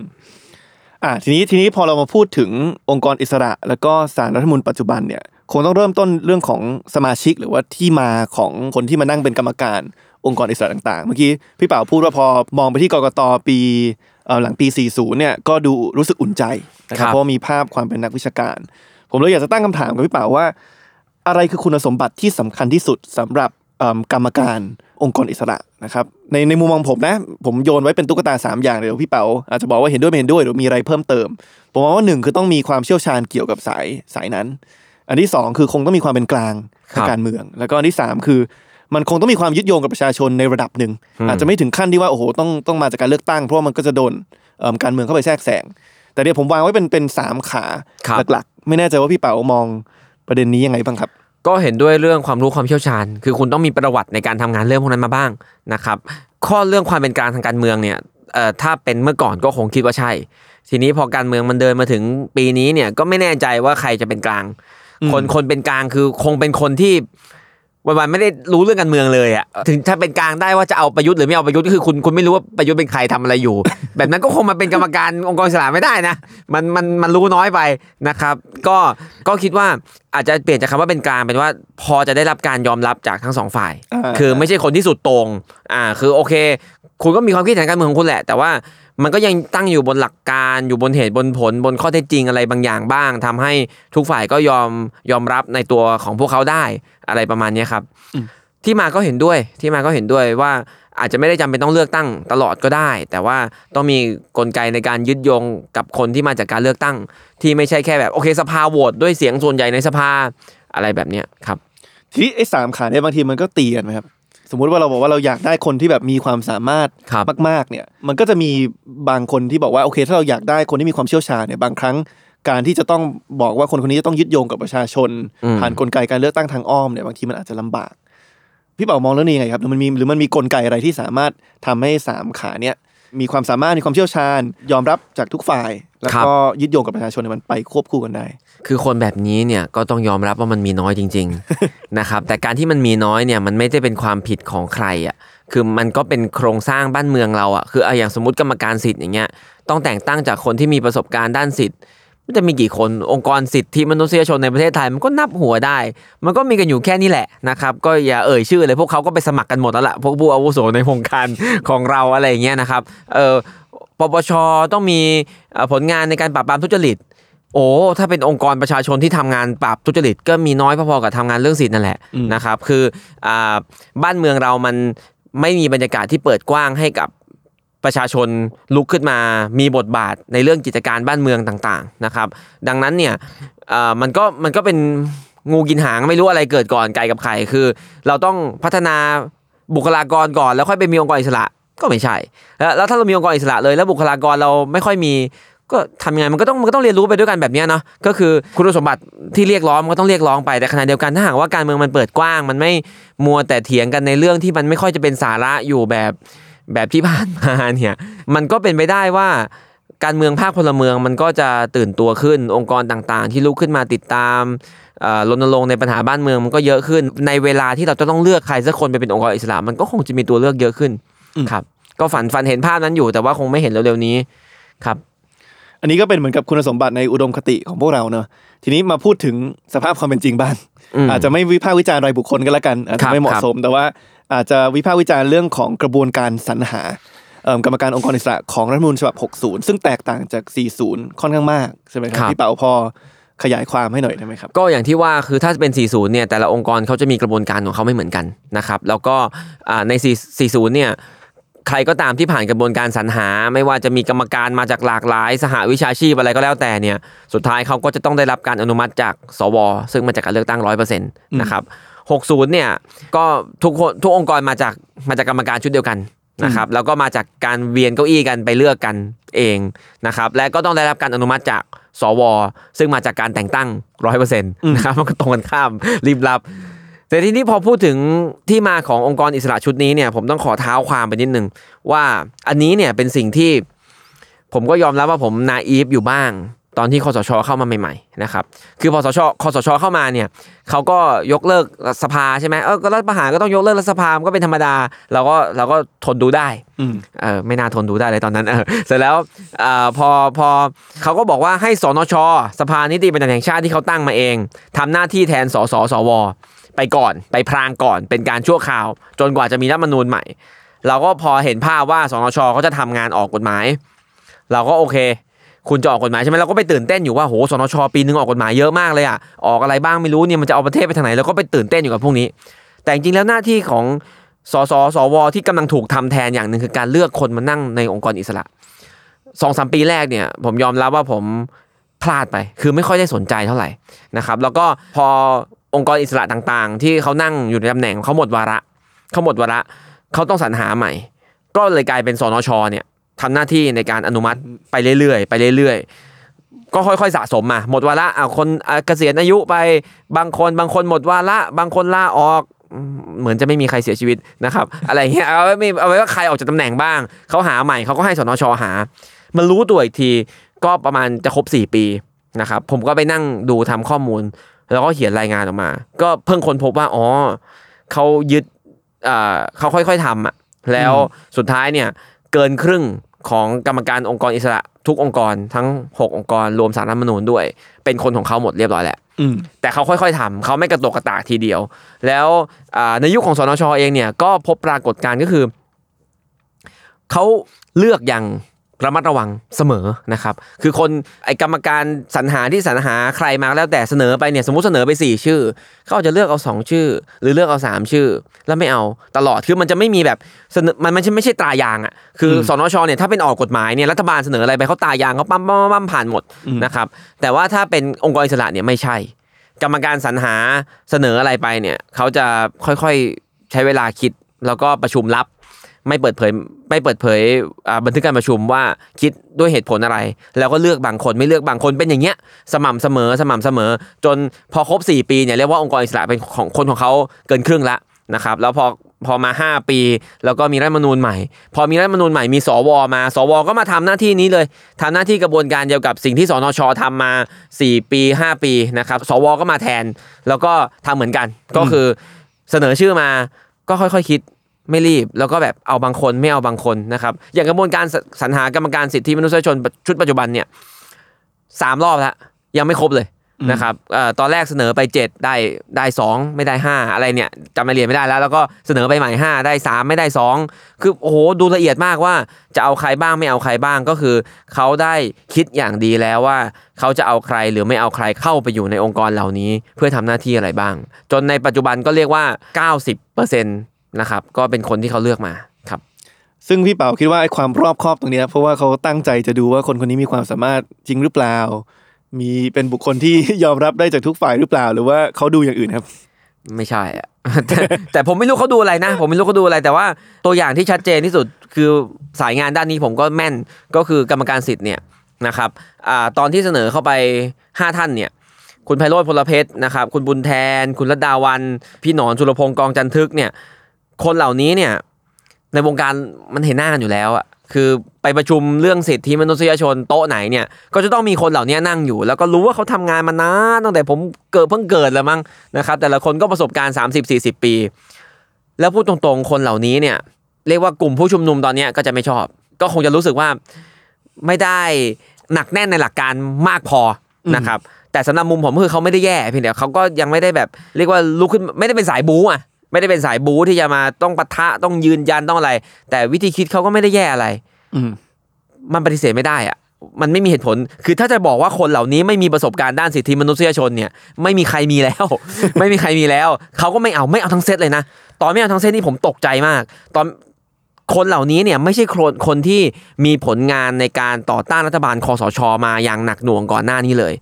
อ่าทีนี้ทีนี้พอเรามาพูดถึงองค์กรอิสระ แล้วก็สารรัฐธรรมนูญปัจจุบันเนี่ยคงต้องเริ่มต้นเรื่องของสมาชิกหรือว่าที่มาของคนที่มานั่งเป็นกรรมการองค์กรอิสระต่างๆ เมื่อกี้พี่เป่าพูดว่าพอมองไปที่กกตปีเอ่อหลังปี 40 เนี่ยก็ดูรู้สึกอุ่นใจนะคครัรับบเพราะว่ามีภาพความเป็นนักวิชาการ ผมเลยอยากจะตั้งคำถามกับพี่เป่าว่า อะไรคือคุณสมบัติที่สำคัญที่สุดสำหรับเอิ่มกรรมการองค์กรอิสระนะครับในในมุมมองผมนะ ผมโยนไว้เป็นตุ๊กตาสามอย่างเดี๋ยวพี่เป๋าอาจจะบอกว่าเห็นด้วยไม่เห็นด้วยหรือมีอะไรเพิ่มเติม ผมมองว่าหนึ่งคือต้องมีความเชี่ยวชาญเกี่ยวกับสายสายนั้น อันที่สองคือคงต้องมีความเป็นกลางครัทางบการเมือง แล้วก็อันที่สามคือ มันคงต้องมีความยึดโยงกับประชาชนในระดับหนึ่งอืมอาจจะไม่ถึงขั้นที่ว่าโอ้โหต้องต้องมาจากการเลือกตั้งเพราะว่ามันก็จะโดนเอิ่มการเมืองเข้าไปแทรกแซงแต่เดี๋ยวผมวางไว้เป็นเป็นสามขาครับหลักๆ ไม่แน่ใจว่าพี่เป๋ามองประเด็นนี้ยังไงบ้างครับ ก็เห็นด้วยเรื่องความรู้ความเชี่ยวชาญ คือคุณต้องมีประวัติในการทำงานเรื่องพวกนั้นมาบ้างนะครับข้อเรื่องความเป็นกลางทางการเมืองเนี่ยถ้าเป็นเมื่อก่อนก็คงคิดว่าใช่ ทีนี้พอการเมืองมันเดินมาถึงปีนี้เนี่ยก็ไม่แน่ใจว่าใครจะเป็นกลาง คนคนเป็นกลางคือคงเป็นคนที่ วันๆไม่ได้รู้เรื่องการเมืองเลยอะถึงถ้าเป็นกลางได้ว่าจะเอาประยุทธ์หรือไม่เอาประยุทธ์ก็คือคุณคุณไม่รู้ว่าประยุทธ์เป็นใครทำอะไรอยู่ แบบนั้นก็คงมาเป็นกรรมการองค์กรอิสระไม่ได้นะ มันมันมันรู้น้อยไปนะครับ ก็ก็คิดว่าอาจจะเปลี่ยนจากคำว่าเป็นกลางเป็นว่าพอจะได้รับการยอมรับจากทั้งสองฝ่ายอ่าคือไม่ใช่คนที่สุดโต่งอ่าคือโอเค คุณก็มีความคิดทางการเมืองของคุณแหละ แต่ว่า มันก็ยังตั้งอยู่บนหลักการอยู่บนเหตุบนผลบนข้อเท็จจริงอะไรบางอย่างบ้างทำให้ทุกฝ่ายก็ยอมยอมรับในตัวของพวกเขาได้อะไรประมาณเนี้ยครับ ที่มาก็เห็นด้วยที่มาก็เห็นด้วยว่าอาจจะไม่ได้จำเป็นต้องเลือกตั้งตลอดก็ได้ แต่ว่าต้องมีกลไกในการยึดโยงกับคนที่มาจากการเลือกตั้ง ที่ไม่ใช่แค่แบบโอเคสภาโหวตด้วยเสียงส่วนใหญ่ในสภาอะไรแบบเนี้ยครับ ทีนี้ไอ้สามขาเนี่ยบางทีมันก็ตีกันไหมครับ สมมุติว่าเราบอกว่าเราอยากได้คนที่แบบมีความสามารถครับมาก ๆ เนี่ย มันก็จะมีบางคนที่บอกว่าโอเค ถ้าเราอยากได้คนที่มีความเชี่ยวชาญเนี่ยบางครั้งการที่จะต้องบอกว่าคนคนนี้จะต้องยึดโยงกับประชาชนอืมผ่านกลไกการเลือกตั้งทางอ้อมเนี่ยบางทีมันอาจจะลำบาก พี่เป๋ามองเรื่องนี้ยังไงครับหรือมันมีหรือมันมีกลไกอะไรที่สามารถทำให้สามขาเนี่ย มีความสามารถมีความเชี่ยวชาญ ยอมรับจากทุกฝ่าย แล้วก็ยึดโยงกับประชาชนเนี่ยมันไปควบคู่กันได้ คือคนแบบนี้เนี่ยก็ต้องยอมรับว่ามันมีน้อยจริง ๆนะครับ แต่การที่มันมีน้อยเนี่ยมันไม่ได้เป็นความผิดของใครอะคือมันก็เป็นโครงสร้างบ้านเมืองเราอะคือเอาอย่างสมมติกรรมการสิทธิ์อย่างเงี้ยต้องแต่งตั้งจากคนที่มีประสบการณ์ด้านสิทธิ์ มันจะมีกี่คนองค์กรสิทธิมนุษยชนในประเทศไทยมันก็นับหัวได้ มันก็มีกันอยู่แค่นี้แหละนะครับ ก็อย่าเอ่ยชื่อเลยพวกเขาก็ไปสมัครกันหมดแล้วล่ะพวกผู้อาวุโสในวงการของเราอะไรอย่างเงี้ยนะครับเออปปชต้องมีเอ่อผลงานในการปราบปรามทุจริตโอ้ถ้าเป็นองค์กรประชาชนที่ทำงานปราบทุจริตก็มีน้อยพอๆกับทำงานเรื่องสิทธิ์นั่นแหละอืมนะครับ คืออ่าบ้านเมืองเรามันไม่มีบรรยากาศที่เปิดกว้างให้กับ ประชาชนลุกขึ้นมามีบทบาทในเรื่องกิจการบ้านเมืองต่างๆนะครับ ดังนั้นเนี่ยมันก็มันก็เป็นงูกินหางไม่รู้อะไรเกิดก่อนไก่กับไข่คือ เราต้องพัฒนาบุคลากรก่อนแล้วค่อยไปมีองค์กรอิสระก็ไม่ใช่ แล้วถ้าเรามีองค์กรอิสระเลยแล้วบุคลากรเราไม่ค่อยมีก็ทำยังไงมันก็ต้องมันก็ต้องเรียนรู้ไปด้วยกันแบบนี้เนาะก็คือคุณสมบัติที่เรียกร้องมันก็ต้องเรียกร้องไปแต่ขณะเดียวกันถ้าหากว่าการเมืองมันเปิดกว้าง มันไม่มัวแต่เถียงกันในเรื่องที่มันไม่ค่อยจะเป็นสาระอยู่แบบ แบบที่ผ่านมาเนี่ยมันก็เป็นไปได้ว่าการเมืองภาคพลเมืองมันก็จะตื่นตัวขึ้นองค์กรต่างๆ ที่ลุกขึ้นมาติดตามเอ่อรณรงค์ในปัญหาบ้านเมืองมันก็เยอะขึ้น ในเวลาที่เราจะต้องเลือกใครสักคนไปเป็นองค์กรอิสระมันก็คงจะมีตัวเลือกเยอะขึ้นครับ ก็ฝันฝันเห็นภาพนั้นอยู่ แต่ว่าคงไม่เห็นเร็วๆนี้ครับ อันนี้ก็เป็นเหมือนกับคุณสมบัติในอุดมคติของพวกเราเนอะทีนี้มาพูดถึงสภาพความเป็นจริงบ้างอืมอาจจะไม่วิพากษ์วิจารณ์รายบุคคลกันละกันอาจครัจะบไม่เหมาะสมแต่ว่า อาจจะวิพากษ์วิจารณ์เรื่องของกระบวนการสรรหาเอิ่มกรรมการองค์กรอิสระของรัฐธรรมนูญฉบับ 60 ซึ่งแตกต่างจาก 40 ค่อนข้างมากใช่ไหมครับครับพี่เป๋าพอขยายความให้หน่อยได้ไหมครับ ก็อย่างที่ว่าคือถ้าเป็น 40 เนี่ยแต่ละองค์กรเขาจะมีกระบวนการของเขาไม่เหมือนกันนะครับ แล้วก็อ่าใน 40 เนี่ยใครก็ตามที่ผ่านกระบวนการสรรหา ไม่ว่าจะมีกรรมการมาจากหลากหลาย สหวิชาชีพอะไรก็แล้วแต่เนี่ย สุดท้ายเขาก็จะต้องได้รับการอนุมัติจากสว ซึ่งมาจากการเลือกตั้ง100%นะครับ 60เนี่ยก็ทุกคนทุกองค์กรมาจากมาจากกรรมการชุดเดียวกันนะครับแล้วก็มาจากการเวียนเก้าอี้กันไปเลือกกันเองนะครับและก็ต้องได้รับการอนุมัติจากสว ซึ่งมาจากการแต่งตั้งร้อยเปอร์เซ็นต์นะครับมันก็ตรงกันข้ามรีบรับ แต่ทีนี้พอพูดถึงที่มาขององค์กรอิสระชุดนี้เนี่ยผมต้องขอเท้าความไปนิดนึงว่าอันนี้เนี่ยเป็นสิ่งที่ผมก็ยอมรับว่าผมนาอีฟอยู่บ้าง ตอนที่คอสชเข้ามาใหม่ๆนะครับคือพอสชคอสชเข้ามาเนี่ยเขาก็ยกเลิกสภาใช่ไหมเออก็รัฐประหารก็ต้องยกเลิกรัฐสภามันก็เป็นธรรมดาเราก็เราก็ทนดูได้อืมเออไม่น่าทนดูได้เลยตอนนั้นเออเสร็จแล้วเอ่อพอพอเขาก็บอกว่าให้สนช สภานิติบัญญัติแห่งชาติที่เขาตั้งมาเองทำหน้าที่แทนสสสว ไปก่อนไปพรางก่อนเป็นการชั่วคราว จนกว่าจะมีรัฐธรรมนูญใหม่ เราก็พอเห็นภาพว่าสนชเขาจะทำงานออกกฎหมาย เราก็โอเค คุณจะออกกฎหมายใช่ไหมเราก็ไปตื่นเต้นอยู่ว่าโหสนชปีนึงออกกฎหมายเยอะมากเลยอะออกอะไรบ้างไม่รู้เนี่ยมันจะเอาประเทศไปทางไหนเราก็ไปตื่นเต้นอยู่กับพวกนี้ แต่จริงแล้วหน้าที่ของสสสวที่กำลังถูกทำแทนอย่างหนึ่งคือการเลือกคนมานั่งในองค์กรอิสระสองสามปีแรกเนี่ยผมยอมรับว่าผมพลาดไป คือไม่ค่อยได้สนใจเท่าไหร่นะครับแล้วก็พอองค์กรอิสระต่างๆ ที่เขานั่งอยู่ในตำแหน่งเขาหมดวาระเขาหมดวาระเขาต้องสรรหาใหม่ ก็เลยกลายเป็นสนชเนี่ย ทำหน้าที่ในการอนุมัติไปเรื่อยๆไปเรื่อยๆ ก็ค่อยๆสะสมมา หมดวาระอะคนอะเกษียณอายุไปบางคนบางคนหมดวาระบางคนลาออกอืมเหมือนจะไม่มีใครเสียชีวิตนะครับ อะไรเงี้ยเอาไว้มีเอาไว้ว่าใครออกจากตำแหน่งบ้าง เขาหาใหม่เขาก็ให้สนชหา มันรู้ตัวอีกทีก็ประมาณจะครบ 4 ปีนะครับ ผมก็ไปนั่งดูทำข้อมูล แล้วก็เขียนรายงานออกมา ก็เพิ่งค้นพบว่าอ๋อเขายึดอ่าเขาค่อยๆทำอะแล้วสุดท้ายเนี่ย เกินครึ่งของกรรมการองค์กรอิสระทุกองค์กรทั้ง 6 องค์กรรวมสารรัฐธรรมนูญด้วย เป็นคนของเขาหมดเรียบร้อยแล้วอืมแต่เขาค่อยๆทำเขาไม่กระตกกระตากทีเดียว แล้วอ่าในยุคของสนชเองเนี่ยก็พบปรากฏการณ์ก็คือเขาเลือกอย่าง ระมัดระวังเสมอนะครับ คือคนไอกรรมการสรรหาที่สรรหาใครมาแล้วแต่เสนอไปเนี่ยสมมติเสนอไปสี่ชื่อ เขาอาจจะเลือกเอาสองชื่อ หรือเลือกเอาสามชื่อ แล้วไม่เอาตลอดคือมันจะไม่มีแบบเสนอมันไม่ใช่ไม่ใช่ตรายางอะคืออสนชเนี่ยถ้าเป็นออกกฎหมายเนี่ยรัฐบาลเสนออะไรไปเขาตายางเขาปั๊มปั๊มปั๊มปั๊มผ่านหมดนะครับแต่ว่าถ้าเป็นองค์กรอิสระเนี่ยไม่ใช่ กรรมการสรรหาเสนออะไรไปเนี่ยเขาจะค่อยๆใช้เวลาคิดแล้วก็ประชุมลับ ไม่เปิดเผยไม่เปิดเผยบันทึกการประชุมว่าคิดด้วยเหตุผลอะไร แล้วก็เลือกบางคนไม่เลือกบางคนเป็นอย่างเงี้ยสม่ำเสมอสม่ำเสมอ จนพอครบ 4 ปีเนี่ยเรียกว่าองค์กรอิสระเป็นของคนของเขาเกินครึ่งละนะครับแล้วพอพอมา 5 ปี แล้วก็มีรัฐมนูญใหม่ พอมีรัฐมนูญใหม่มีสวมา สวก็มาทำหน้าที่นี้เลยทำหน้าที่กระบวนการเดียวกับสิ่งที่สนชทำมา 4 ปี 5 ปีนะครับสวก็มาแทน แล้วก็ทำเหมือนกัน ก็คือเสนอชื่อมาก็ค่อยๆคิด ไม่รีบ แล้วก็แบบเอาบางคนไม่เอาบางคนนะครับ อย่างกระบวนการสสรรหากรรมการสิทธิมนุษยชนชุดปัจจุบันเนี่ยสามรอบแล้วยังไม่ครบเลยนะครับเอ่อตอนแรกเสนอไป 7 ได้ได้สองไม่ได้ 5 อะไรเนี่ยจำรายละเอียดไม่ได้แล้ว แล้วก็เสนอไปใหม่ 5 ได้ 3 ไม่ได้ 2 คือโอ้โหดูละเอียดมากว่าจะเอาใครบ้างไม่เอาใครบ้างก็คือ เขาได้คิดอย่างดีแล้วว่า เขาจะเอาใครหรือไม่เอาใครเข้าไปอยู่ในองค์กรเหล่านี้ เพื่อทำหน้าที่อะไรบ้าง จนในปัจจุบันก็เรียกว่า 90% นะครับ ก็เป็นคนที่เขาเลือกมาครับ ซึ่งพี่เป๋าคิดว่าไอ้ความรอบคอบตรงเนี้ยเพราะว่าเขาตั้งใจจะดูว่าคนคนนี้มีความสามารถจริงหรือเปล่า มีเป็นบุคคลที่ยอมรับได้จากทุกฝ่ายหรือเปล่า หรือว่าเขาดูอย่างอื่นครับ ไม่ใช่อะแต่แต่ผมไม่รู้เขาดูอะไรนะ ผมไม่รู้เขาดูอะไร แต่ว่าตัวอย่างที่ชัดเจนที่สุดคือสายงานด้านนี้ผมก็แม่นก็คือกรรมการสิทธิ์เนี่ยนะครับอ่าตอนที่เสนอเข้าไป 5 ท่านเนี่ยคุณไพโรธพลเพชรนะครับ คุณบุญแทน คุณรัตดาวัน พี่หนอนสุรพงศ์กองจันทึกเนี่ย คนเหล่านี้เนี่ยในวงการมันเห็นหน้ากันอยู่แล้วอะคือไปประชุมเรื่องสิทธิมนุษยชนโต๊ะไหนเนี่ย ก็จะต้องมีคนเหล่านี้นั่งอยู่ แล้วก็รู้ว่าเขาทำงานมานานตั้งแต่ผมเกิดเพิ่งเกิดแล้วมั้งนะครับ แต่ละคนก็ประสบการณ์ 30-40 ปี แล้วพูดตรงๆคนเหล่านี้เนี่ย เรียกว่ากลุ่มผู้ชุมนุมตอนนี้ก็จะไม่ชอบ ก็คงจะรู้สึกว่าไม่ได้หนักแน่นในหลักการมากพอนะครับแต่สำหรับมุมผมคือเขาไม่ได้แย่เพียงแต่เขาก็ยังไม่ได้แบบ เรียกว่าลุกขึ้นไม่ได้เป็นสายบู๊อะ ไม่ได้เป็นสายบู๊ที่จะมาต้องปะทะต้องยืนยันต้องอะไร แต่วิธีคิดเขาก็ไม่ได้แย่อะไร อืมมันปฏิเสธไม่ได้อะมันไม่มีเหตุผล คือถ้าจะบอกว่าคนเหล่านี้ไม่มีประสบการณ์ด้านสิทธิมนุษยชนเนี่ย ไม่มีใครมีแล้ว ไม่มีใครมีแล้ว เขาก็ไม่เอาไม่เอาทั้งเซตเลยนะ ตอนไม่เอาทั้งเซตนี่ผมตกใจมาก ตอนคนเหล่านี้เนี่ยไม่ใช่คนคนที่มีผลงานในการต่อต้านรัฐบาลคอสชมาอย่างหนักหน่วงก่อนหน้านี้เลย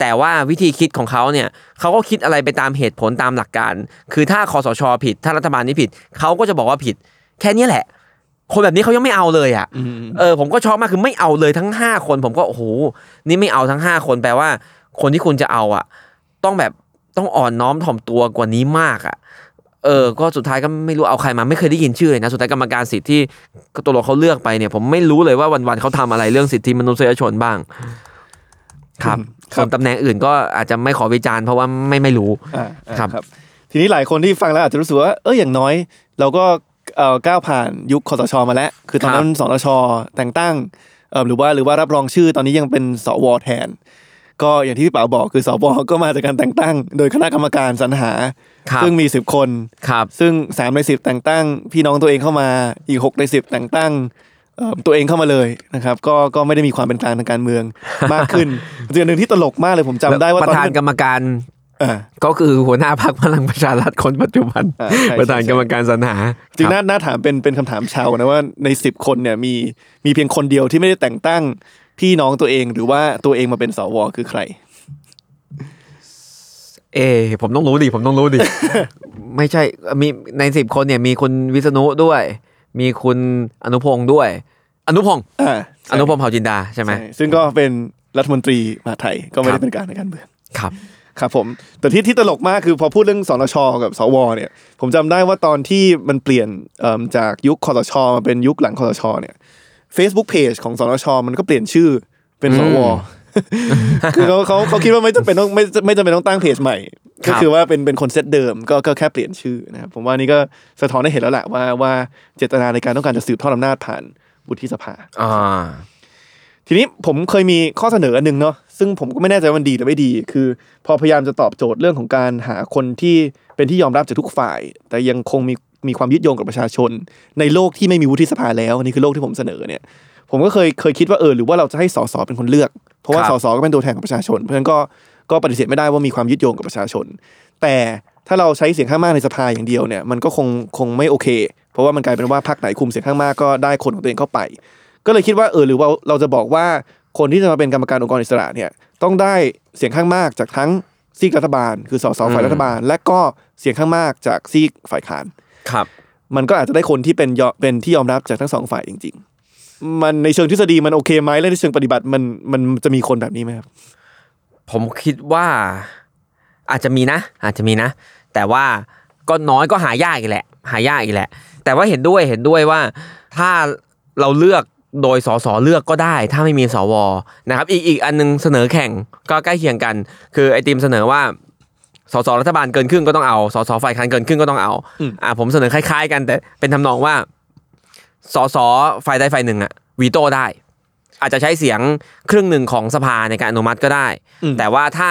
แต่ว่าวิธีคิดของเขาเนี่ยเขาก็คิดอะไรไปตามเหตุผลตามหลักการ คือถ้าคอสชผิด ถ้ารัฐบาลนี้ผิดเขาก็จะบอกว่าผิด แค่นี้แหละ คนแบบนี้เขายังไม่เอาเลยอะอืมเออผมก็ชอบมากคือไม่เอาเลยทั้งห้าคน ผมก็โอ้โหนี่ไม่เอาทั้งห้าคนแปลว่า คนที่คุณจะเอาอะ ต้องแบบต้องอ่อนน้อมถ่อมตัวกว่านี้มากอะเออ ก็สุดท้ายก็ไม่รู้เอาใครมาไม่เคยได้ยินชื่อเลยนะ สุดท้ายกรรมการสิทธิ์ที่ตัวเราเขาเลือกไปเนี่ย ผมไม่รู้เลยว่าวันๆเขาทำอะไรเรื่องสิทธิมนุษยชนบ้าง ครับอืมครับส่วนตำแหน่งอื่นก็อาจจะไม่ขอวิจารณ์เพราะว่าไม่ไม่รู้อ่าอ่าครับครับ ทีนี้หลายคนที่ฟังแล้วอาจจะรู้สึกว่าเอออย่างน้อย เราก็เอ่อก้าวผ่านยุคคอสชมาแล้ว คือตอนนั้นสนชแต่งตั้งเอ่อหรือว่าหรือว่ารับรองชื่อตอนนี้ยังเป็นสวแทน ก็อย่างที่พี่ป๋าบอกคือสวก็มาจากการแต่งตั้ง โดยคณะกรรมการสรรหาครับซึ่งมีสิบคนครับซึ่งสามในสิบแต่งตั้ง พี่น้องตัวเองเข้ามาอีกหกในสิบแต่งตั้งเอ่อ ตัวเองเข้ามาเลยนะครับก็ก็ไม่ได้มีความเป็นกลางทางการเมืองมากขึ้นส่วนหนึ่งที่ตลกมากเลยผมจำได้ว่าปตอนระธานที่กรรมการอ่าก็คือหัวหน้าพรรคพลังประชารัฐคนปัจจุบันอ่าใช่ใช่ประธานกรรมการสรรหา จริงคน่าบน่าถามเป็นเป็นคำถามชาวนะว่าในสิบคนเนี่ยมีมีเพียงคนเดียวที่ไม่ได้แต่งตั้งพี่น้องตัวเองหรือว่าตัวเองมาเป็นสวคือใคร เอ ผมต้องรู้ดิผมต้องรู้ดิไม่ใช่มีในสิบคนเนี่ยมีคุณวิษณุด้วย มีคุณอนุพงศ์ด้วย อนุพงศ์อ่าอนุพงศ์เผ่าจินดาใช่ไหมใช่ซึ่งก็เป็นรัฐมนตรีมหาดไทยก็ไม่ครัได้บเป็นการในการเมืองครับครับผมแต่ที่ที่ตลกมากคือพอพูดเรื่องสนชกับสวเนี่ย ผมจำได้ว่าตอนที่มันเปลี่ยนเอิ่มจากยุคคอสชมาเป็นยุคหลังคอสชเนี่ย Facebook Page ของสนชมันก็เปลี่ยนชื่อเป็นสวคือเขาเขาเขาคิดว่าไม่จำเป็นต้องไม่ไม่จำเป็นต้องตั้งเพจใหม่ครั ก็บคือว่าเป็นเป็นคนเซตเดิมก็ก็แค่เปลี่ยนชื่อนะครับผมว่านี่ก็สะท้อนให้เห็นแล้วแหละว่าว่าเจตนาในการต้องการจะสืบทอดอำนาจผ่านวุฒิสภาอ่าทีนี้ผมเคยมีข้อเสนออันหนึ่งเนาะซึ่งผมก็ไม่แน่ใจว่ามันดีหรือไม่ดี คือ พอพยายามจะตอบโจทย์เรื่องของการหาคนที่เป็นที่ยอมรับจากทุกฝ่าย แต่ยังคงมีมีความยึดโยงกับประชาชน ในโลกที่ไม่มีวุฒิสภาแล้วอันนี่คือโลกที่ผมเสนอเนี่ย ผมก็เคยเคยคิดว่าเออหรือว่าเราจะให้สสเป็นคนเลือก เพราะว่าครับสสก็เป็นตัวแทนของประชาชน เพราะฉะนั้นก็ ก็ปฏิเสธไม่ได้ว่ามีความยึดโยงกับประชาชน แต่ถ้าเราใช้เสียงข้างมากในสภาอย่างเดียวเนี่ยมันก็คงคงไม่โอเค เพราะว่ามันกลายเป็นว่าพรรคไหนคุมเสียงข้างมากก็ได้คนของตัวเองเข้าไป ก็เลยคิดว่าเออหรือว่าเราจะบอกว่าคนที่จะมาเป็นกรรมการองค์กรอิสระเนี่ยต้องได้เสียงข้างมากจากทั้งซีกรัฐบาล คือสสฝ่ายรัฐบาล และก็เสียงข้างมากจากซีกฝ่ายค้านครับ มันก็อาจจะได้คนที่เป็นยอเป็นที่ยอมรับจากทั้งสองฝ่ายจริง ๆ มันในเชิงทฤษฎีมันโอเคไหมและในเชิงปฏิบัติมันมันจะมีคนแบบนี้ไหมครับ ผมคิดว่าอาจจะมีนะ อาจจะมีนะ แต่ว่าก็น้อยก็หายากอีกแหละ หายากอีกแหละ แต่ว่าเห็นด้วยเห็นด้วยว่าถ้าเราเลือกโดยสสเลือกก็ได้ ถ้าไม่มีสวนะครับอีกอีกอันนึงเสนอแข่งก็ใกล้เคียงกัน คือไอติมเสนอว่าสสรัฐบาลเกินครึ่งก็ต้องเอาสสฝ่ายค้านเกินครึ่งก็ต้องเอาอืมอ่าผมเสนอคล้ายๆ กันแต่เป็นทำนองว่าสสฝ่ายใดฝ่ายหนึ่งอะวีโต้ได้ อาจจะใช้เสียงครึ่งหนึ่งของสภาในการอนุมัติก็ได้อืมแต่ว่าถ้า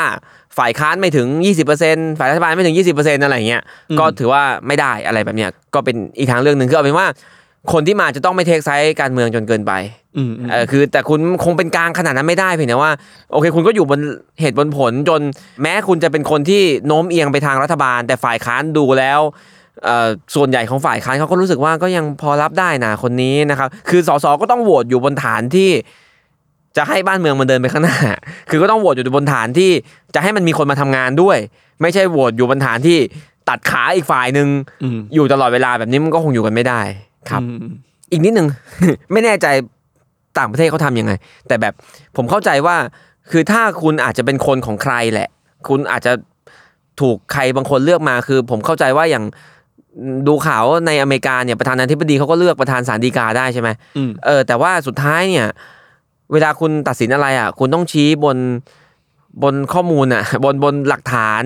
ฝ่ายค้านไม่ถึง 20%ฝ่ายรัฐบาลไม่ถึง 20%อะไรเงี้ยอืมก็ถือว่าไม่ได้อะไรแบบเนี้ยก็เป็นอีกทางเรื่องหนึ่งคือเอาเป็นว่า คนที่มาจะต้องไม่เทคไซส์การเมืองจนเกินไปอืมอืมเออคือแต่คุณคงเป็นกลางขนาดนั้นไม่ได้เพียงแต่ว่า โอเคคุณก็อยู่บนเหตุบนผลจนแม้คุณจะเป็นคนที่โน้มเอียงไปทางรัฐบาล แต่ฝ่ายค้านดูแล้วเอ่อ ส่วนใหญ่ของฝ่ายค้านเขาก็รู้สึกว่าก็ยังพอรับได้นะคนนี้นะครับ คือสสก็ต้องโหวตอยู่บนฐานที่จะให้บ้านเมืองมันเดินไปข้างหน้า คือก็ต้องโหวตอยู่บนฐานที่จะให้มันมีคนมาทำงานด้วย ไม่ใช่โหวตอยู่บนฐานที่ตัดขาอีกฝ่ายหนึ่งอืมอยู่ตลอดเวลาแบบนี้มันก็คงอยู่กันไม่ได้ครับอืมอีกนิดนึงไม่แน่ใจต่างประเทศเขาทำยังไง แต่แบบผมเข้าใจว่าคือถ้าคุณอาจจะเป็นคนของใครแหละ คุณอาจจะถูกใครบางคนเลือกมาคือ ผมเข้าใจว่าอย่าง ดูข่าวในอเมริกาเนี่ยประธานาธิบดีเขาก็เลือกประธานศาลฎีกาได้ใช่ไหมอืมเออแต่ว่าสุดท้ายเนี่ย เวลาคุณตัดสินอะไรอะ คุณต้องชี้บนบนข้อมูลอะ บนบนหลักฐาน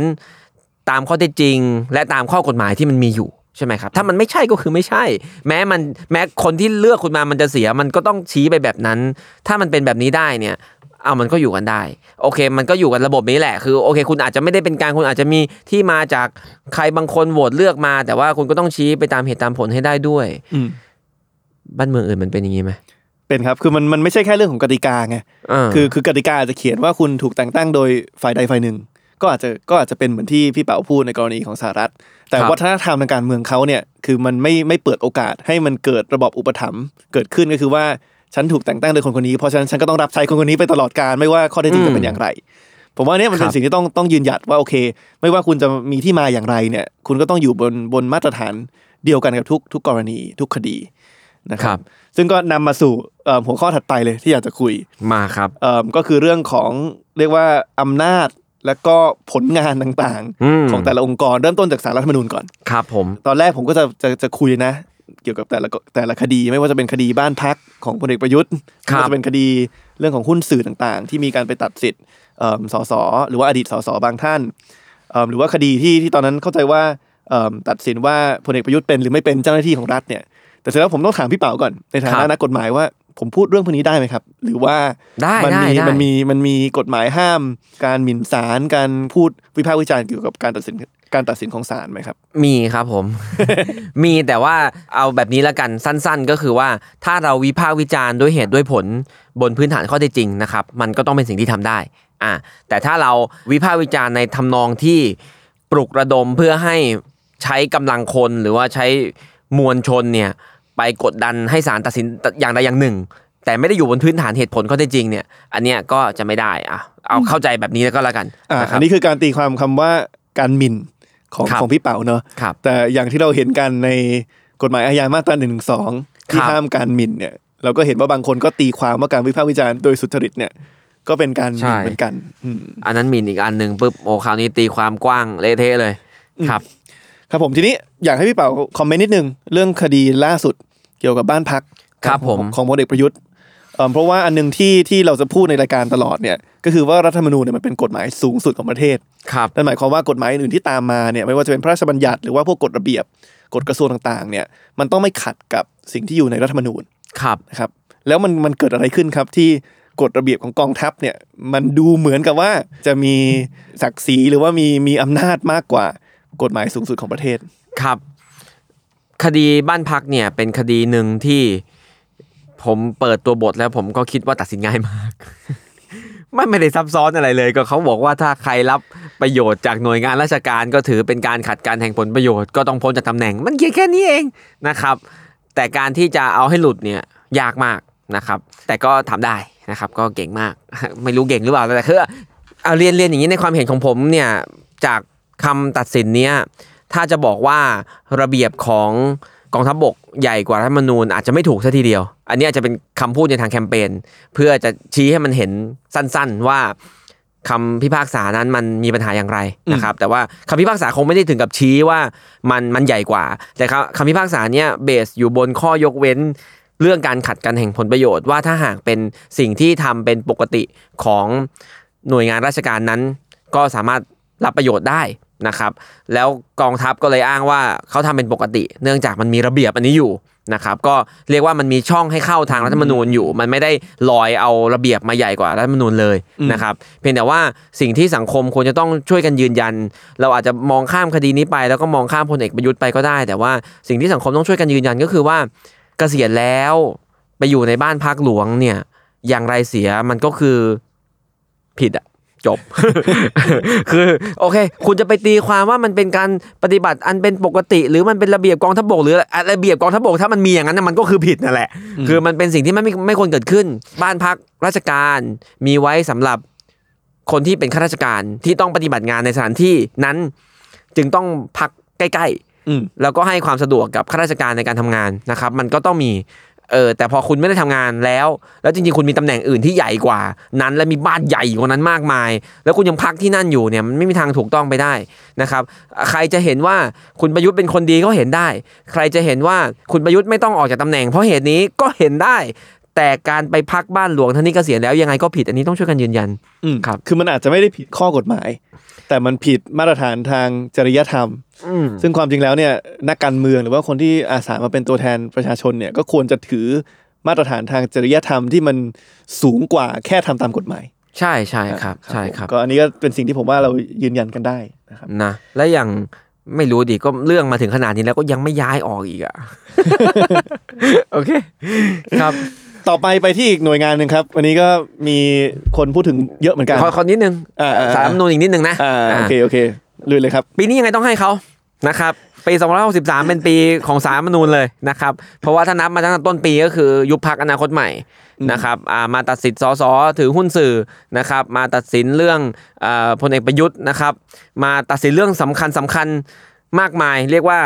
ตามข้อเท็จจริง และตามข้อกฎหมายที่มันมีอยู่ใช่ไหมครับถ้ามันไม่ใช่ก็คือไม่ใช่ แม้มันแม้คนที่เลือกคุณมามันจะเสีย มันก็ต้องชี้ไปแบบนั้น ถ้ามันเป็นแบบนี้ได้เนี่ย เอามันก็อยู่กันได้ โอเค มันก็อยู่กันระบบนี้แหละคือโอเค คุณอาจจะไม่ได้เป็นกลารคุณอาจจะมีที่มาจากใครบางคนโหวตเลือกมา แต่ว่าคุณก็ต้องชี้ไปตามเหตุตามผลให้ได้ด้วยอืมบ้านเมืองอื่นมันเป็นอย่างนี้ไหมเป็นครับ คือมันมันไม่ใช่แค่เรื่องของกติกาไงาคือคือกติกาอาจจะเขียนว่าคุณถูกแต่งตั้งโดยฝ่ายใดฝ่ายหนึ่ง ก็อาจจะก็อาจจะเป็นเหมือนที่พี่เป๋าพูดในกรณีของสหรัฐ แต่ครับวัฒนธรรมทางการเมืองเขาเนี่ย คือมันไม่ไม่เปิดโอกาสให้มันเกิดระบอบอุปถัมภ์เกิดขึ้นก็คือว่า ฉันถูกแต่งตั้งโดยคนคนนี้เพราะฉะนั้นฉันก็ต้องรับใช้คนคนนี้ไปตลอดกาลไม่ว่าข้อเท็จจริงจะเป็นอย่างไร ผมว่าเนี่ยมันเป็คนรับสิ่งที่ต้องต้องยืนหยัดว่าโอเค ไม่ว่าคุณจะมีที่มาอย่างไรเนี่ย คุณก็ต้องอยู่บนบนมาตรฐานเดียวกันกับทุกทุกกรณีทุกคดีนะคครัรับบซึ่งก็นำมาสู่เอ่อหัวข้อถัดไปเลยที่อยากจะคุยมาครับเอ่อก็คือเรื่องของเรียกว่าอำนาจและก็ผลงานต่างอืมๆของแต่ละองค์กรเริ่มต้นจากสารรัฐธรรมนูญก่อนครับผมตอนแรกผมก็จะจะจะคุยนะ เกี่ยวกับแต่ละแต่ละคดีไม่ว่าจะเป็นคดีบ้านพักของพลเอกประยุทธ์ครัไม่บว่าจะเป็นคดีเรื่องของหุ้นสื่อต่างๆ ที่มีการไปตัดสิทธิ์เอิ่มสสหรือว่าอดีตสสบางท่านเอิ่มหรือว่าคดีที่ที่ตอนนั้นเข้าใจว่าเอิ่มตัดสินว่าพลเอกประยุทธ์เป็นหรือไม่เป็นเจ้าหน้าที่ของรัฐเนี่ย แต่เสร็จแล้วผมต้องถามพี่เป๋าก่อนในฐาครันะบนักกฎหมายว่าผมพูดเรื่องพวกนี้ได้ไหมครับ หรือว่าได้มัได้มีได้มันมีมันมีกฎหมายห้าม การหมิ่นศาลการพูดวิพากษ์วิจารณ์เกี่ยวกับการตัดสิน การตัดสินของศาลไหมครับ มีครับผม มีแต่ว่าเอาแบบนี้ละกันสั้น ๆ ก็คือว่าถ้าเราวิพากษ์วิจารณ์ด้วยเหตุด้วยผลบนพื้นฐานข้อเท็จจริงนะครับ มันก็ต้องเป็นสิ่งที่ทำได้อ่าแต่ถ้าเราวิพากษ์วิจารณ์ในทำนองที่ปลุกระดมเพื่อให้ใช้กำลังคนหรือว่าใช้มวลชนเนี่ยไปกดดันให้ศาลตัดสินอย่างใดอย่างหนึ่ง แต่ไม่ได้อยู่บนพื้นฐานเหตุผลข้อเท็จจริงเนี่ย อันเนี้ยก็จะไม่ได้อะเอาเข้าใจแบบนี้แล้วก็แล้วกันอ่านะคอัรับนนี้คือการตีความคำว่าการหมิ่น ของครับของพี่เป๋าเนอะครับแต่อย่างที่เราเห็นกันในกฎหมายอาญามาตราหนึ่งสองที่ครับห้ามการหมิ่นเนี่ย เราก็เห็นว่าบางคนก็ตีความว่าการวิพากษ์วิจารณ์โดยสุจริตเนี่ยก็เป็นการหมิ่นเหมือนกันอืมอันนั้นหมินอีกอันหนึ่งปุ๊บโอ้คราวนี้ตีความกว้างเละเทะเลยครับ ครับผมทีนี้อยากให้พี่เป๋าคอมเมนต์นิดนึงเรื่องคดีล่าสุดเกี่ยวกับบ้านพักครับผมของพลเอกประยุทธ์เอิ่มเพราะว่าอันหนึงที่ที่เราจะพูดในรายการตลอดเนี่ย ก็คือว่ารัฐธรรมนูญเนี่ยมันเป็นกฎหมายสูงสุดของประเทศครับนั่นหมายความว่ากฎหมายอื่นที่ตามมาเนี่ยไม่ว่าจะเป็นพระราชบัญญัติหรือว่าพวกกฎระเบียบกฎกระทรวงต่างๆ เนี่ยมันต้องไม่ขัดกับสิ่งที่อยู่ในรัฐธรรมนูญครับนะครับแล้วมันมันเกิดอะไรขึ้นครับที่กฎระเบียบของกองทัพเนี่ยมันดูเหมือนกับว่าจะมีศักดิ์ศรีหรือว่ามีมีอำนาจมากกว่ากฎหมายสูงสุดของประเทศครับ คดีบ้านพักเนี่ยเป็นคดีหนึ่งที่ผมเปิดตัวบทแล้วผมก็คิดว่าตัดสินง่ายมาก มันไม่ได้ซับซ้อนอะไรเลย ก็เขาบอกว่าถ้าใครรับประโยชน์จากหน่วยงานราชการก็ถือเป็นการขัดการแห่งผลประโยชน์ก็ต้องพ้นจากตำแหน่ง มันเขียนแค่นี้เองนะครับ แต่การที่จะเอาให้หลุดเนี่ยยากมากนะครับ แต่ก็ทำได้นะครับ ก็เก่งมาก ไม่รู้เก่งหรือเปล่าแต่คือเอาเรียนเรียนอย่างนี้ในความเห็นของผมเนี่ยจากคำตัดสินเนี้ยถ้าจะบอกว่าระเบียบของ กองทัพบกใหญ่กว่ารัฐธรรมนูญอาจจะไม่ถูกซะทีเดียว อันนี้อาจจะเป็นคำพูดในทางแคมเปญเพื่อจะชี้ให้มันเห็นสั้น ๆ ว่าคำพิพากษานั้นมันมีปัญหาอย่างไรนะครับ แต่ว่าคำพิพากษาคงไม่ได้ถึงกับชี้ว่ามันมันใหญ่กว่า แต่คำคำพิพากษาเนี้ยเบสอยู่บนข้อยกเว้นเรื่องการขัดกันแห่งผลประโยชน์ว่าถ้าหากเป็นสิ่งที่ทำเป็นปกติของหน่วยงานราชการนั้น ก็สามารถรับประโยชน์ได้ นะครับแล้วกองทัพก็เลยอ้างว่าเขาทำเป็นปกติ เนื่องจากมันมีระเบียบอันนี้อยู่นะครับก็เรียกว่ามันมีช่องให้เข้าทางรัฐธรรมนูญอยู่ มันไม่ได้ลอยเอาระเบียบมาใหญ่กว่ารัฐธรรมนูญเลยนะครับเพียงแต่ว่าสิ่งที่สังคมควรจะต้องช่วยกันยืนยัน เราอาจจะมองข้ามคดีนี้ไป แล้วก็มองข้ามพลเอกประยุทธ์ไปก็ได้ แต่ว่าสิ่งที่สังคมต้องช่วยกันยืนยันก็คือว่าเกษียณแล้วไปอยู่ในบ้านพักหลวงเนี่ยอย่างไรเสียมันก็คือผิดอะ จบ คือโอเค คุณจะไปตีความว่ามันเป็นการปฏิบัติอันเป็นปกติ หรือมันเป็นระเบียบกองทัพบกหรืออะไรระเบียบกองทัพบกถ้ามันมีอย่างนั้นน่ะมันก็คือผิดนั่นแหละ คือมันเป็นสิ่งที่ไม่ไม่ไม่ควรเกิดขึ้น บ้านพักราชการมีไว้สำหรับคนที่เป็นข้าราชการที่ต้องปฏิบัติงานในสถานที่นั้น จึงต้องพักใกล้ๆอืมแล้วก็ให้ความสะดวกกับข้าราชการในการทำงานนะครับ มันก็ต้องมี เออแต่พอคุณไม่ได้ทำงานแล้ว แล้วจริงๆคุณมีตำแหน่งอื่นที่ใหญ่กว่า นั้นและมีบ้านใหญ่กว่านั้นมากมาย แล้วคุณยังพักที่นั่นอยู่เนี่ยมันไม่มีทางถูกต้องไปได้นะครับ ใครจะเห็นว่าคุณประยุทธ์เป็นคนดีก็เห็นได้ ใครจะเห็นว่าคุณประยุทธ์ไม่ต้องออกจากตำแหน่ง เพราะเหตุนี้ก็เห็นได้ แต่การไปพักบ้านหลวงท่านนี้เกษียณแล้วยังไงก็ผิดอันนี้ต้องช่วยกันยืนยันอืมครับ คือมันอาจจะไม่ได้ผิดข้อกฎหมาย แต่มันผิดมาตรฐานทางจริยธรรมอืมซึ่งความจริงแล้วเนี่ยนักการเมืองหรือว่าคนที่อาสามาเป็นตัวแทนประชาชนเนี่ยก็ควรจะถือมาตรฐานทางจริยธรรมที่มันสูงกว่าแค่ทำตามกฎหมาย ใช่ใช่ครับ ใช่ผมครับ ก็อันนี้ก็เป็นสิ่งที่ผมว่าเรายืนยันกันได้นะครับนะและอย่างไม่รู้ดิก็เรื่องมาถึงขนาดนี้แล้วก็ยังไม่ย้ายออกอีกอะโอเค ครับ ต่อไปไปที่อีกหน่วยงานหนึ่งครับ วันนี้ก็มีคนพูดถึงเยอะเหมือนกันขอขอนิดนึงอ่าอ่าสารรัฐธรรมนูนอีกนิดนึงนะอ่าอ่าโอเคโอเคลุยเลยครับ ปีนี้ยังไงต้องให้เขานะครับปี2563 เป็นปีของสารรัฐธรรมนูญเลยนะครับ เพราะว่าถ้านับมาตั้งแต่ต้นปีก็คือยุบพักอนาคตใหม่นะครับอ่ามาตัดสิทธิ์สสถือหุ้นสื่อนะครับ มาตัดสินเรื่องอ่าพลเอกประยุทธ์นะครับ มาตัดสินเรื่องสำคัญสำคัญมากมาย เรียกว่า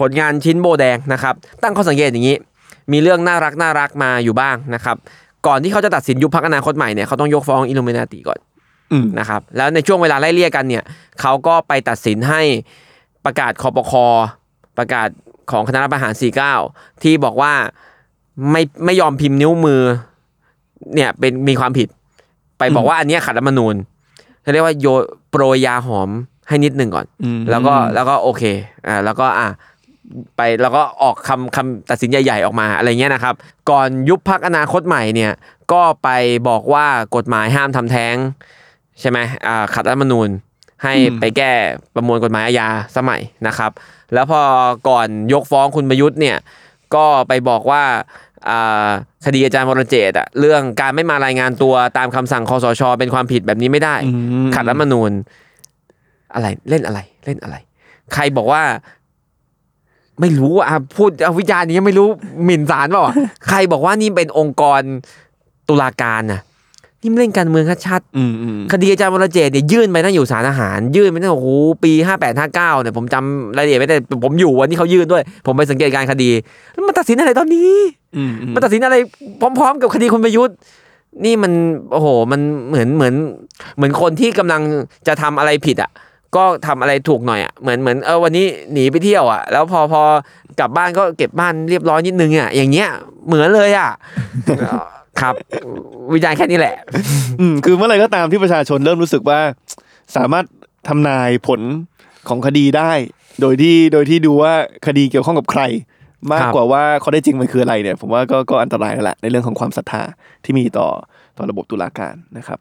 ผลงานชิ้นโบแดงนะครับ ตั้งข้อสังเกตอย่างนี้ มีเรื่องน่ารักน่ารักมาอยู่บ้างนะครับ ก่อนที่เขาจะตัดสินยุบพักอนาคตใหม่เนี่ยเขาต้องยกฟ้องอิลูเมนาติก่อนอืมนะครับ แล้วในช่วงเวลาไล่เลี่ยกันเนี่ยเขาก็ไปตัดสินให้ประกาศคอปคอประกาศของคณะรัฐประหาร 49 ที่บอกว่าไม่ไม่ยอมพิมพ์นิ้วมือ เนี่ยเป็นมีความผิด ไปบอกว่าอันเนี้ยขัดรัฐธรรมนูญเขาเรียกว่าโยโปรยยาหอมให้นิดหนึ่งก่อนอืมแล้วก็แล้วก็โอเคอ่าแล้วก็อะ ไปแล้วก็ออกคำคำตัดสินใหญ่ๆออกมาอะไรเงี้ยนะครับ ก่อนยุบพักอนาคตใหม่เนี่ยก็ไปบอกว่ากฎหมายห้ามทำแท้ง ใช่ไหมอ่าขัดรัฐธรรมนูญให้อืมไปแก้ประมวลกฎหมายอาญาสมัยนะครับ แล้วพอก่อนยกฟ้องคุณประยุทธ์เนี่ยก็ไปบอกว่าอ่าคดีอาจารย์วรเจตน์อะเรื่องการไม่มารายงานตัวตามคำสั่งคอสช เป็นความผิดแบบนี้ไม่ได้อืมขัดรัฐธรรมนูญอะไรเล่นอะไรเล่นอะไร ใครบอกว่า ไม่รู้อะพูดเอาวิจารณ์นี้ไม่รู้หมิ่นศาลเปล่าอะใครบอกว่านี่เป็นองค์กรตุลาการน่ะนี่มันเล่นการเมืองชัดอืมอืมๆคดีอาจารย์วรเจตน์เนี่ยยื่นไปตั้งอยู่ศาลทหาร ยื่นไปตั้งโอ้โหปีห้าแปดห้าเก้าเนี่ยผมจำรายละเอียดไม่ได้ผมอยู่วันที่เขายื่นด้วย ผมไปสังเกตการณ์คดี แล้วมันตัดสินอะไรตอนนี้อืมอืมมันตัดสินอะไรพร้อม ๆ กับคดีคุณประยุทธ์นี่มันโอ้โห มันเหมือนเหมือน เหมือนคนที่กำลังจะทำอะไรผิดอะ ก็ทำอะไรถูกหน่อยอะเหมือนเหมือนเออวันนี้หนีไปเที่ยวอะ แล้วพอพอกลับบ้านก็เก็บบ้านเรียบร้อยนิดนึงอะอย่างเงี้ยเหมือนเลยอะครับ วิจารณ์แค่นี้แหละ อืมคือเมื่อไหร่ก็ตามที่ประชาชนเริ่มรู้สึกว่า สามารถทำนายผลของคดีได้ โดยที่โดยที่ดูว่าคดีเกี่ยวข้องกับใคร มากครับกว่าว่าเขาได้จริงมันคืออะไรเนี่ย ผมว่าก็ก็อันตรายแล้วแหละในเรื่องของความศรัทธาที่มีต่อต่อระบบตุลาการนะครับ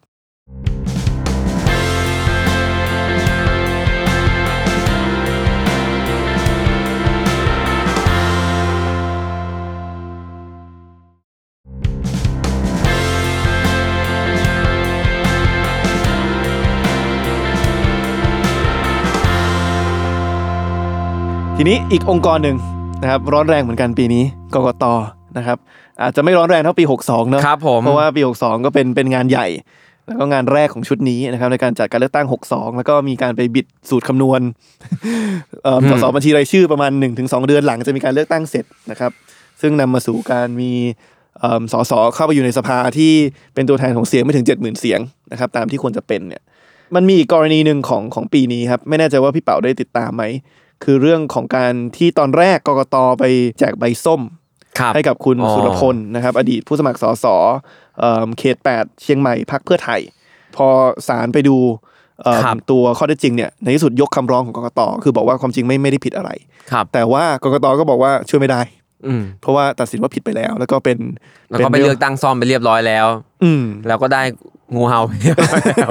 ทีนี้อีกองค์กรหนึ่งนะครับร้อนแรงเหมือนกันปีนี้กกตนะครับอาจจะไม่ร้อนแรงเท่าปี 62เนอะครับผมเพราะว่าปี 62 ก็เป็นเป็นงานใหญ่ แล้วก็งานแรกของชุดนี้นะครับในการจัดการเลือกตั้ง 62 แล้วก็มีการไปบิดสูตรคำนวณเอ่อสสบัญชีรายชื่อประมาณ 1-2 เดือนหลังจะมีการเลือกตั้งเสร็จนะครับ ซึ่งนำมาสู่การมีเอิ่มสสเข้าไปอยู่ในสภาที่เป็นตัวแทนของเสียงไม่ถึง 70,000 เสียงนะครับตามที่ควรจะเป็นเนี่ยมันมีอีกกรณีหนึ่งของของปีนี้ครับไม่แน่ใจว่าพี่เป๋าได้ติดตามไหม คือเรื่องของการที่ตอนแรกกกตไปแจกใบส้มครับให้กับคุณอ๋อสุรพลนะครับ อดีตผู้สมัครสสเอิ่มเขต 8 เชียงใหม่พักเพื่อไทย พอศาลไปดูเอิ่มครับตัวข้อเท็จจริงเนี่ยในที่สุดยกคำร้องของกกตคือบอกว่าความจริงไม่ไม่ได้ผิดอะไรครับแต่ว่ากกตก็บอกว่าช่วยไม่ได้อืม เพราะว่าตัดสินว่าผิดไปแล้ว แล้วก็เป็นแล้วก็ไปนเลือกตั้งซ่อมไปเรียบร้อยแล้ว อืมแล้วก็ได้งูเห่าไปเรียบร้อยแล้ว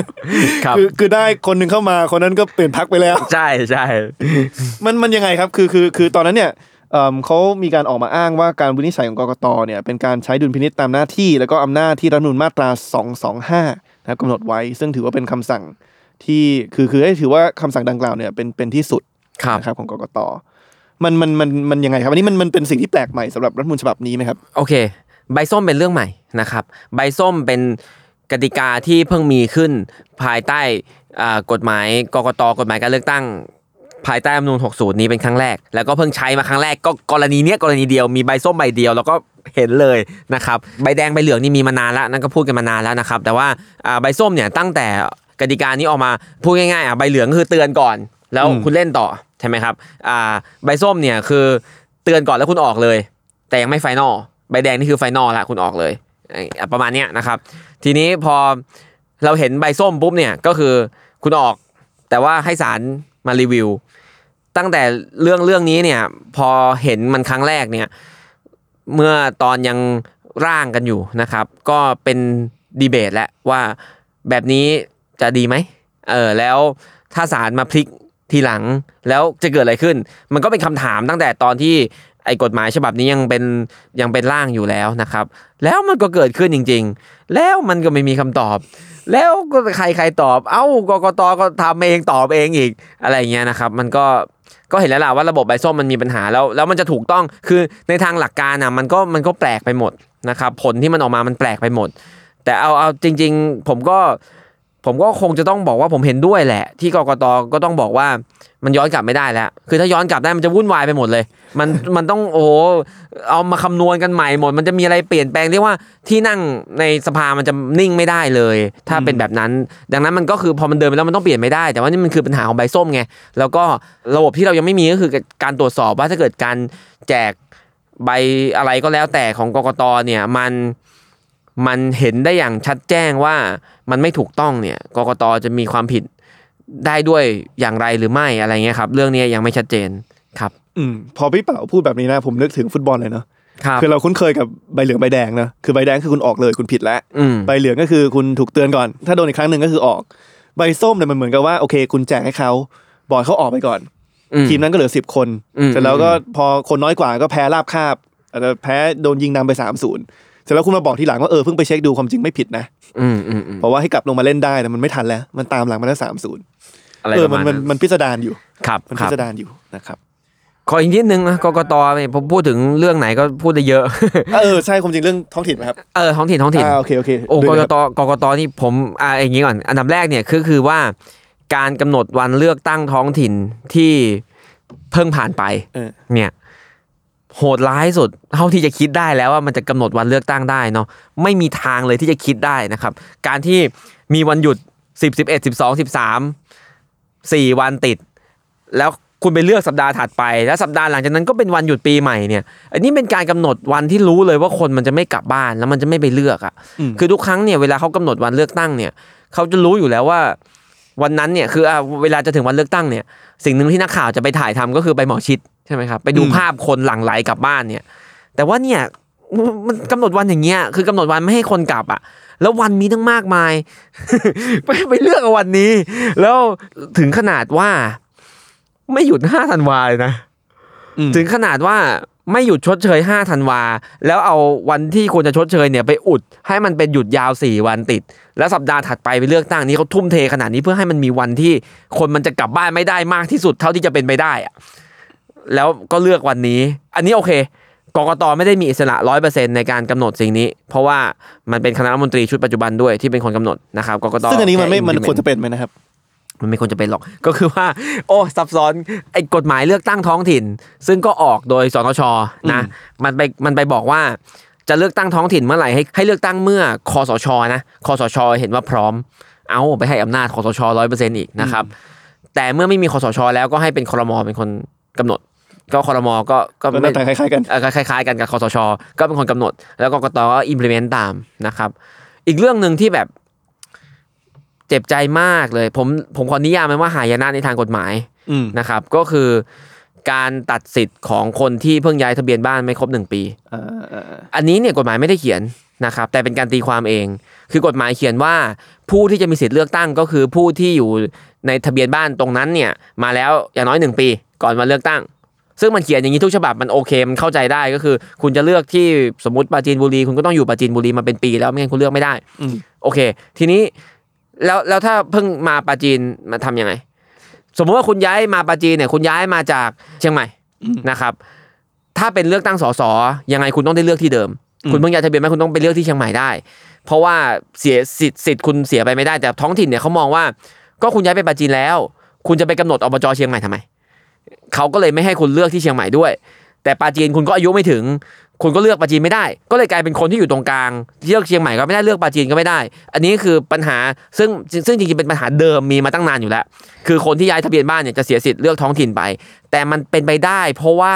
ครับคือคือได้คนหนึ่งเข้ามาคนนั้นก็เปลี่ยนพักไปแล้ว ใช่ใช่มันมันยังไงครับคือคือคือตอนนั้นเนี่ยเอิ่มเขามีการออกมาอ้างว่าการวินิจฉัยของกกตเนี่ยเป็นการใช้ดุลพินิจตามหน้าที่ แล้วก็อำนาจที่รัฐธรรมนูญมาตรา 225นะครับกำหนดไว้ ซึ่งถือว่าเป็นคำสั่งที่คือคือให้ถือว่าคำสั่งดังกล่าวเนี่ยเป็นเป็นที่สุดครับนะครับของกกต มันมันมันมันยังไงครับอันนี้มันมันเป็นสิ่งที่แปลกใหม่สำหรับรัฐมนูญฉบับนี้ไหมครับโอเค ใบส้มเป็นเรื่องใหม่นะครับ ใบส้มเป็นกติกาที่เพิ่งมีขึ้นภายใต้อ่ากฎหมายกกตกฎหมายการเลือกตั้ง ภายใต้รัฐธรรมนูญ60 นี้เป็นครั้งแรก แล้วก็เพิ่งใช้มาครั้งแรกก็กรณีเนี้ยกรณีเดียวมีใบส้มใบเดียวแล้วก็เห็นเลยนะครับใบแดงใบเหลืองนี่มีมานานแล้วนั่นก็พูดกันมานานแล้วนะครับ แต่ว่าอ่าใบส้มเนี่ยตั้งแต่กติกานี้ออกมาพูดง่ายๆอะใบเหลืองคือเตือนก่อน แล้วคุณเล่นต่อ ใช่ไหมครับอ่าใบส้มเนี่ยคือเตือนก่อนแล้วคุณออกเลย แต่ยังไม่ไฟนอลใบแดงนี่คือไฟนอลละคุณออกเลยประมาณนี้นะครับ ทีนี้พอเราเห็นใบส้มปุ๊บเนี่ยก็คือคุณออก แต่ว่าให้ศาลมารีวิว ตั้งแต่เรื่องเรื่องนี้เนี่ยพอเห็นมันครั้งแรกเนี่ยเมื่อตอนยังร่างกันอยู่นะครับ ก็เป็นดีเบตแหล้วว่าแบบนี้จะดีไหมเออแล้วถ้าศาลมาพลิก ทีหลังแล้วจะเกิดอะไรขึ้น มันก็เป็นคำถามตั้งแต่ตอนที่ไอ้กฎหมายฉบับนี้ยังเป็นยังเป็นร่างอยู่แล้วนะครับ แล้วมันก็เกิดขึ้นจริง ๆ แล้วมันก็ไม่มีคำตอบ แล้วก็ใครใครตอบ เอ้ากกตก็ทำเองตอบเองอีกอะไรเงี้ยนะครับ มันก็ก็เห็นแล้วล่ะว่าระบบใบส้มมันมีปัญหาแล้วแล้วมันจะถูกต้องคือในทางหลักการอะมันก็มันก็แปลกไปหมดนะครับ ผลที่มันออกมามันแปลกไปหมด แต่เอาเอาจริง ๆ ผมก็ ผมก็คงจะต้องบอกว่าผมเห็นด้วยแหละ ที่กกตก็ต้องบอกว่ามันย้อนกลับไม่ได้แล้ว คือถ้าย้อนกลับได้มันจะวุ่นวายไปหมดเลย มันมันต้องโอ้โหเอามาคำนวณกันใหม่หมด มันจะมีอะไรเปลี่ยนแปลงเรียกว่าที่นั่งในสภามันจะนิ่งไม่ได้เลย ถ้าเป็นแบบนั้น ดังนั้นมันก็คือพอมันเดินไปแล้วมันต้องเปลี่ยนไม่ได้ แต่ว่านี่มันคือปัญหาของใบส้มไงแล้วก็ระบบที่เรายังไม่มีก็คือการตรวจสอบว่าถ้าเกิดการแจกใบอะไรก็แล้วแต่ของกกตเนี่ยมัน มันเห็นได้อย่างชัดแจ้งว่ามันไม่ถูกต้องเนี่ยกกตจะมีความผิดได้ด้วยอย่างไรหรือไม่อะไรเงี้ยครับ เรื่องนี้ยังไม่ชัดเจนครับ อืมพอพี่เป๋าพูดแบบนี้นะ ผมนึกถึงฟุตบอลเลยเนาะครับคือเราคุ้นเคยกับใบเหลืองใบแดงนะคือใบแดงคือคุณออกเลยคุณผิดแล้วอืมใบเหลืองก็คือคุณถูกเตือนก่อน ถ้าโดนอีกครั้งหนึ่งก็คือออก ใบส้มเนี่ยมันเหมือนกับว่าโอเค คุณแจกให้เขาบอยเขาออกไปก่อนอืมทีมนั้นก็เหลือสิบคนอืมเสร็จแล้วก็อืมพอคนน้อยกว่าก็แพ้ราบคาบอาจจะแพ้โดนยิงนำไปสามศูนย์ เสร็จแล้วคุณมาบอกทีหลังว่าเออเพิ่งไปเช็คดูความจริงไม่ผิดนะอืมอืมอืมเพราะว่าให้กลับลงมาเล่นได้แต่มันไม่ทันแล้ว มันตามหลังมาแล้วสามศูนย์อะไรเอปอระมันมาณมันนั้นมันพิสดารอยู่ครับมันคพิรับสดารอยู่นะครับขออีกนิดนึงนะกกตเนี่ยผมพูดถึงเรื่องไหนก็พูดได้เยอะ เออใช่ความจริงเรื่องท้องถิ่นไหมครับเออท้องถิ่นท้องถิ่นอ่าโอเคโอเคโอ้เรื่กงกนี้ตครับกกตนี่ผมอ่าอย่างนี้ก่อน อันดับแรกเนี่ยคือคือว่า การกำหนดวันเลือกตั้งท้องถิ่นที่เพิ่งผ่านไปเออเนี่ย โหดร้ายสุดเท่าที่จะคิดได้แล้วว่ามันจะกำหนดวันเลือกตั้งได้เนาะไม่มีทางเลยที่จะคิดได้นะครับ การที่มีวันหยุดสิบสิบเอ็ดสิบสองสิบสามสี่วันติด แล้วคุณไปเลือกสัปดาห์ถัดไป แล้วสัปดาห์หลังจากนั้นก็เป็นวันหยุดปีใหม่เนี่ย อันนี้เป็นการกำหนดวันที่รู้เลยว่าคนมันจะไม่กลับบ้านแล้วมันจะไม่ไปเลือกอะอืมคือทุกครั้งเนี่ยเวลาเขากำหนดวันเลือกตั้งเนี่ยเขาจะรู้อยู่แล้วว่าวันนั้นเนี่ยคืออะเวลาจะถึงวันเลือกตั้งเนี่ย สิ่งหนึ่งที่นักข่าวจะไปถ่ายทำก็คือไปหมอชิด ใช่ไหมครับไปดูอืมภาพคนหลั่งไหลกลับบ้านเนี่ย แต่ว่าเนี่ยมันกำหนดวันอย่างเงี้ยคือกำหนดวันไม่ให้คนกลับอะ แล้ววันมีตั้งมากมาย ไปไปเลือกเอาวันนี้ แล้วถึงขนาดว่า ไม่หยุดห้าธันวาเลยนะอืมถึงขนาดว่าไม่หยุดชดเชย5ธันวา แล้วเอาวันที่ควรจะชดเชยเนี่ยไปอุด ให้มันเป็นหยุดยาว4วันติด แล้วสัปดาห์ถัดไปไปเลือกตั้งนี้เขาทุ่มเทขนาดนี้เพื่อให้มันมีวันที่คนมันจะกลับบ้านไม่ได้มากที่สุดเท่าที่จะเป็นไปได้อะ แล้วก็เลือกวันนี้ อันนี้โอเคกกตไม่ได้มีอิสระร้อยเปอร์เซ็นในการกำหนดสิ่งนี้ เพราะว่ามันเป็นคณะรัฐมนตรีชุดปัจจุบันด้วยที่เป็นคนกำหนดนะครับกกตซึ่งอันนี้มันไม่แค่มัน implement ควรจะเป็นไหมนะครับ มันไม่ควรจะเป็นหรอก ก็คือว่า โอ้ซับซ้อนไอ้กฎหมายเลือกตั้งท้องถิ่น ซึ่งก็ออกโดยสนชนะมันไปมันไปบอกว่าจะเลือกตั้งท้องถิ่นเมื่อไหร่ให้ให้เลือกตั้งเมื่อคอสชนะคอสช เห็นว่าพร้อม เอาไปให้อำนาจคอสชร้อยเปอร์เซ็นต์อีกนะครับแต่เมื่อไม่มีคอสช แล้วก็ให้เป็นครมเป็นคนกำหนด ก็ครมก็ก็ก็หน้าตาคล้ายๆกันเออคล้ายๆกันกับคอสช ก็เป็นคนกำหนด แล้วกกตก็ implement ตามนะครับ อีกเรื่องหนึ่งที่แบบเจ็บใจมากเลย ผมผมขอนิยามมันว่าหายนะในทางกฎหมายอืมนะครับ ก็คือการตัดสิทธิ์ของคนที่เพิ่งย้ายทะเบียนบ้านไม่ครบหนึ่งปีอ่าอ่าอ่าอันนี้เนี่ยกฎหมายไม่ได้เขียนนะครับ แต่เป็นการตีความเอง คือกฎหมายเขียนว่า ผู้ที่จะมีสิทธิ์เลือกตั้งก็คือผู้ที่อยู่ในทะเบียนบ้านตรงนั้นเนี่ย มาแล้วอย่างน้อยหนึ่งปี ก่อนวันเลือกตั้ง ซึ่งมันเขียนอย่างนี้ทุกฉบับมันโอเคมันเข้าใจได้ก็คือ คุณจะเลือกที่สมมติปราจีนบุรีคุณก็ต้องอยู่ปราจีนบุรีมาเป็นปีแล้วไม่งั้นคุณเลือกไม่ได้อืมโอเค ทีนี้แล้วแล้วถ้าเพิ่งมาปราจีนมาทำยังไง สมมติว่าคุณย้ายมาปราจีนเนี่ยคุณย้ายมาจากเชียงใหม่นะครับ ถ้าเป็นเลือกตั้งสสยังไงคุณต้องได้เลือกที่เดิม คุณเพิ่งย้ายทะเบียนมาคุณต้องไปเลือกที่เชียงใหม่ได้ เพราะว่าเสียสิทธิ์สิทธิ์คุณเสียไปไม่ได้แต่ท้องถิ่นเนี่ยเขามองว่า ก็คุณย้ายไปปราจีนแล้ว คุณจะไปกำหนดอบจเชียงใหม่ทำไม เขาก็เลยไม่ให้คุณเลือกที่เชียงใหม่ด้วย แต่ปาจีนคุณก็อายุไม่ถึง คุณก็เลือกปาจีนไม่ได้ ก็เลยกลายเป็นคนที่อยู่ตรงกลางเลือกเชียงใหม่ก็ไม่ได้เลือกปาจีนก็ไม่ได้ อันนี้คือปัญหาซึ่งซึ่งจริงๆเป็นปัญหาเดิมมีมาตั้งนานอยู่แล้ว คือคนที่ย้ายทะเบียนบ้านเนี่ยจะเสียสิทธิ์เลือกท้องถิ่นไป แต่มันเป็นไปได้ เพราะว่า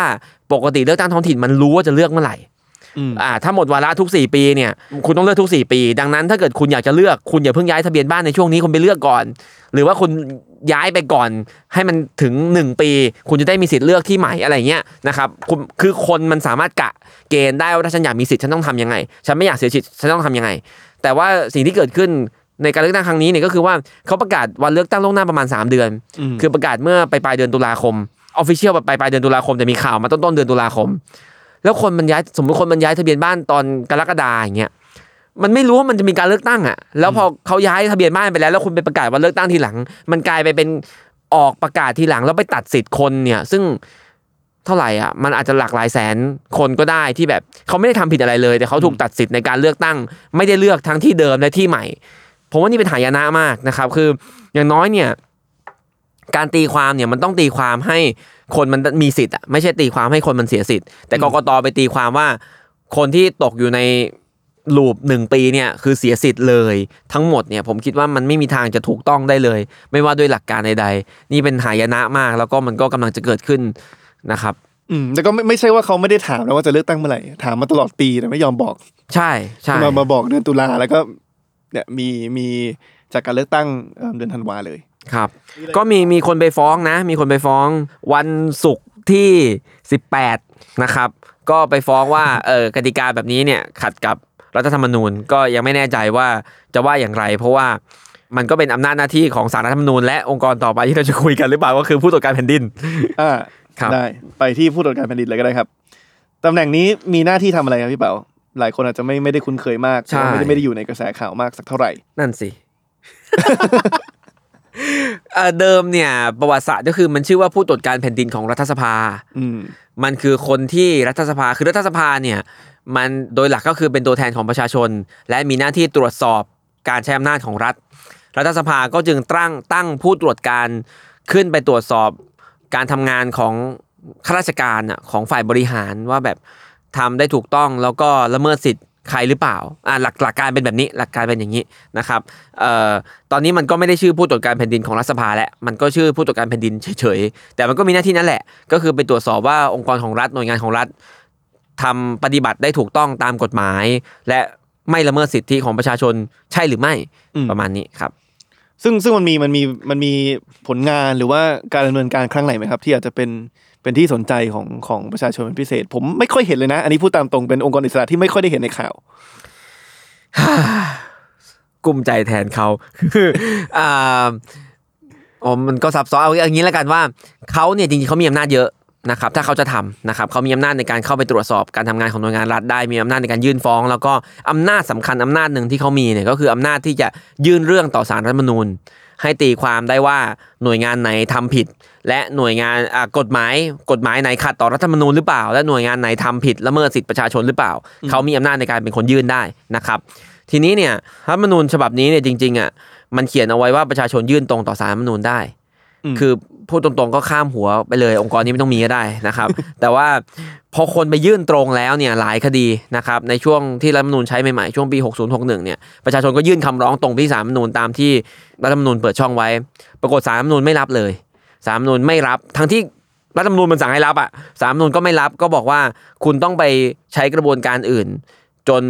ปกติเลือกตั้งท้องถิ่นมันรู้ว่าจะเลือกเมื่อไหร่ อืมอ่าถ้าหมดวาระทุก 4 ปีเนี่ยคุณต้องเลือกทุก 4 ปี ดังนั้นถ้าเกิดคุณอยากจะเลือกคุณอย่าเพิ่งย้ายทะเบียนบ้านในช่วงนี้คุณไปเลือกก่อน หรือว่าคุณย้ายไปก่อน ให้มันถึง 1 ปี คุณจะได้มีสิทธิ์เลือกที่ใหม่อะไรเงี้ยนะครับคุณคือคนมันสามารถกะเกณฑ์ได้ว่าถ้าฉันอยากมีสิทธิ์ฉันต้องทำยังไง ฉันไม่อยากเสียสิทธิ์ฉันต้องทำยังไง แต่ว่าสิ่งที่เกิดขึ้นในการเลือกตั้งครั้งนี้เนี่ยก็คือว่าเขาประกาศวันเลือกตั้งล่วงหน้าประมาณ 3 เดือนอืมคือประกาศเมื่อปลายปลายเดือนตุลาคมออฟฟิเชียลปลายปลายเดือนตุลาคมแต่มีข่าวมาต้นต้นเดือนตุลาคม แล้วคนมันย้ายสมมติคนมันย้ายทะเบียนบ้านตอนกรกฎาอย่างเงี้ยมันไม่รู้ว่ามันจะมีการเลือกตั้งอะ แล้วพอเขาย้ายทะเบียนบ้านไปแล้ว แล้วคุณไปประกาศวันเลือกตั้งทีหลัง มันกลายไปเป็นออกประกาศทีหลังแล้วไปตัดสิทธิ์คนเนี่ย ซึ่งเท่าไหร่อะ มันอาจจะหลากหลายแสนคนก็ได้ที่แบบเขาไม่ได้ทำผิดอะไรเลย แต่เขาถูกตัดสิทธิ์ในการเลือกตั้ง ไม่ได้เลือกทั้งที่เดิมและที่ใหม่ ผมว่านี่เป็นหายนะมากนะครับ คืออย่างน้อยเนี่ย การตีความเนี่ยมันต้องตีความให้คนมันมีสิทธิ์อะไม่ใช่ตีความให้คนมันเสียสิทธิ์แต่กกตไปตีความว่า คนที่ตกอยู่ในลูปหนึ่งปีเนี่ยคือเสียสิทธิ์เลย ทั้งหมดเนี่ยผมคิดว่ามันไม่มีทางจะถูกต้องได้เลย ไม่ว่าด้วยหลักการใดๆ นี่เป็นหายนะมากแล้วก็มันก็กำลังจะเกิดขึ้นนะครับ อืมแต่ก็ไม่ไม่ใช่ว่าเขาไม่ได้ถามนะว่าจะเลือกตั้งเมื่อไหร่ถามมาตลอดปีแต่ไม่ยอมบอก ใช่ใช่มามาบอกเดือนตุลาแล้วก็เนี่ยมีมีจากการเลือกตั้งเอิ่มเดือนธันวาเลย ครับ ก็มีมีคนไปฟ้องนะ มีคนไปฟ้องวันศุกร์ที่ 18 นะครับ ก็ไปฟ้องว่าเออกติกาแบบนี้เนี่ยขัดกับรัฐธรรมนูญก็ยังไม่แน่ใจว่าจะว่าอย่างไร เพราะว่ามันก็เป็นอำนาจหน้าที่ของสารรัฐธรรมนูญและองค์กรต่อไปที่เราจะคุยกันหรือเปล่าก็คือผู้ตรวจการแผ่นดินอ่าครับได้ไปที่ผู้ตรวจการแผ่นดินเลยก็ได้ครับตำแหน่งนี้มีหน้าที่ทำอะไรครับพี่เป๋าหลายคนอาจจะไม่ไม่ได้คุ้นเคยมากใช่ไม่ได้ไม่ได้อยู่ในกระแสข่าวมากสักเท่าไหร่ นั่นสิ เดิมเนี่ยประวัติศาสตร์ก็คือมันชื่อว่าผู้ตรวจการแผ่นดินของรัฐสภาอืมันคือคนที่รัฐสภาคือรัฐสภาเนี่ยมันโดยหลักก็คือเป็นตัวแทนของประชาชน และมีหน้าที่ตรวจสอบการใช้อำนาจของรัฐ รัฐสภาก็จึงตั้งตั้งผู้ตรวจการขึ้นไปตรวจสอบการทำงานของข้าราชการของฝ่ายบริหารว่าแบบทำได้ถูกต้องแล้วก็ละเมิดสิทธิ์ ใครหรือเปล่าอ่าหลักหลักการเป็นแบบนี้หลักการเป็นอย่างนี้นะครับเอ่อตอนนี้มันก็ไม่ได้ชื่อผู้ตรวจการแผ่นดินของรัฐสภาแล้วมันก็ชื่อผู้ตรวจการแผ่นดินเฉยๆแต่มันก็มีหน้าที่นั่นแหละ ก็คือไปตรวจสอบว่าองค์กรของรัฐหน่วยงานของรัฐทำปฏิบัติได้ถูกต้องตามกฎหมาย และไม่ละเมิดสิทธิของประชาชนใช่หรือไม่อืมประมาณนี้ครับ ซึ่งซึ่งมันมีมันมีมันมีผลงานหรือว่าการดำเนินการครั้งไหนไหมครับ ที่อาจจะเป็น เป็นที่สนใจของของประชาชนเป็นพิเศษ ผมไม่ค่อยเห็นเลยนะ อันนี้พูดตามตรงเป็นองค์กรอิสระที่ไม่ค่อยได้เห็นในข่าวกุ้มใจแทนเขาคืออ่าอ๋อมันก็ซับซ้อนเอาอย่างนี้แล้วกันว่าเขาเนี่ยจริงๆเขามีอำนาจเยอะนะครับถ้าเขาจะทำนะครับเขามีอำนาจในการเข้าไปตรวจสอบการทำงานของหน่วยงานรัฐได้มีอำนาจในการยื่นฟ้อง แล้วก็อำนาจสำคัญอำนาจหนึ่งที่เขามีเนี่ยก็คืออำนาจที่จะยื่นเรื่องต่อศาลรัฐมนูญ ให้ตีความได้ว่าหน่วยงานไหนทำผิด และหน่วยงานอ่ากฎหมายกฎหมายไหนขัดต่อรัฐธรรมนูญหรือเปล่า และหน่วยงานไหนทำผิดละเมิดสิทธิประชาชนหรือเปล่า เขามีอำนาจในการเป็นคนยื่นได้นะครับ ทีนี้เนี่ยรัฐธรรมนูญฉบับนี้เนี่ยจริงๆอะมันเขียนเอาไว้ว่าประชาชนยื่นตรงต่อสารรัฐธรรมนูญได้อืม คือพูดตรงๆก็ข้ามหัวไปเลย องค์กรนี้ไม่ต้องมีก็ได้นะครับ แต่ว่าพอคนไปยื่นตรงแล้วเนี่ยหลายคดีนะครับในช่วงที่รัฐธรรมนูญใช้ใหม่ๆช่วงปี 6061เนี่ยประชาชนก็ยื่นคำร้องตรงที่สารรัฐธรรมนูญตามที่รัฐธรรมนูญเปิดช่องไว้ ปรากฏสารรัฐธรรมนูญไม่รับเลยสารรัฐธรรมนูญไม่รับ ทั้งที่รัฐธรรมนูญมันสั่งให้รับอะสารรัฐธรรมนูญก็ไม่รับก็บอกว่าคุณต้องไปใช้กระบวนการอื่น จน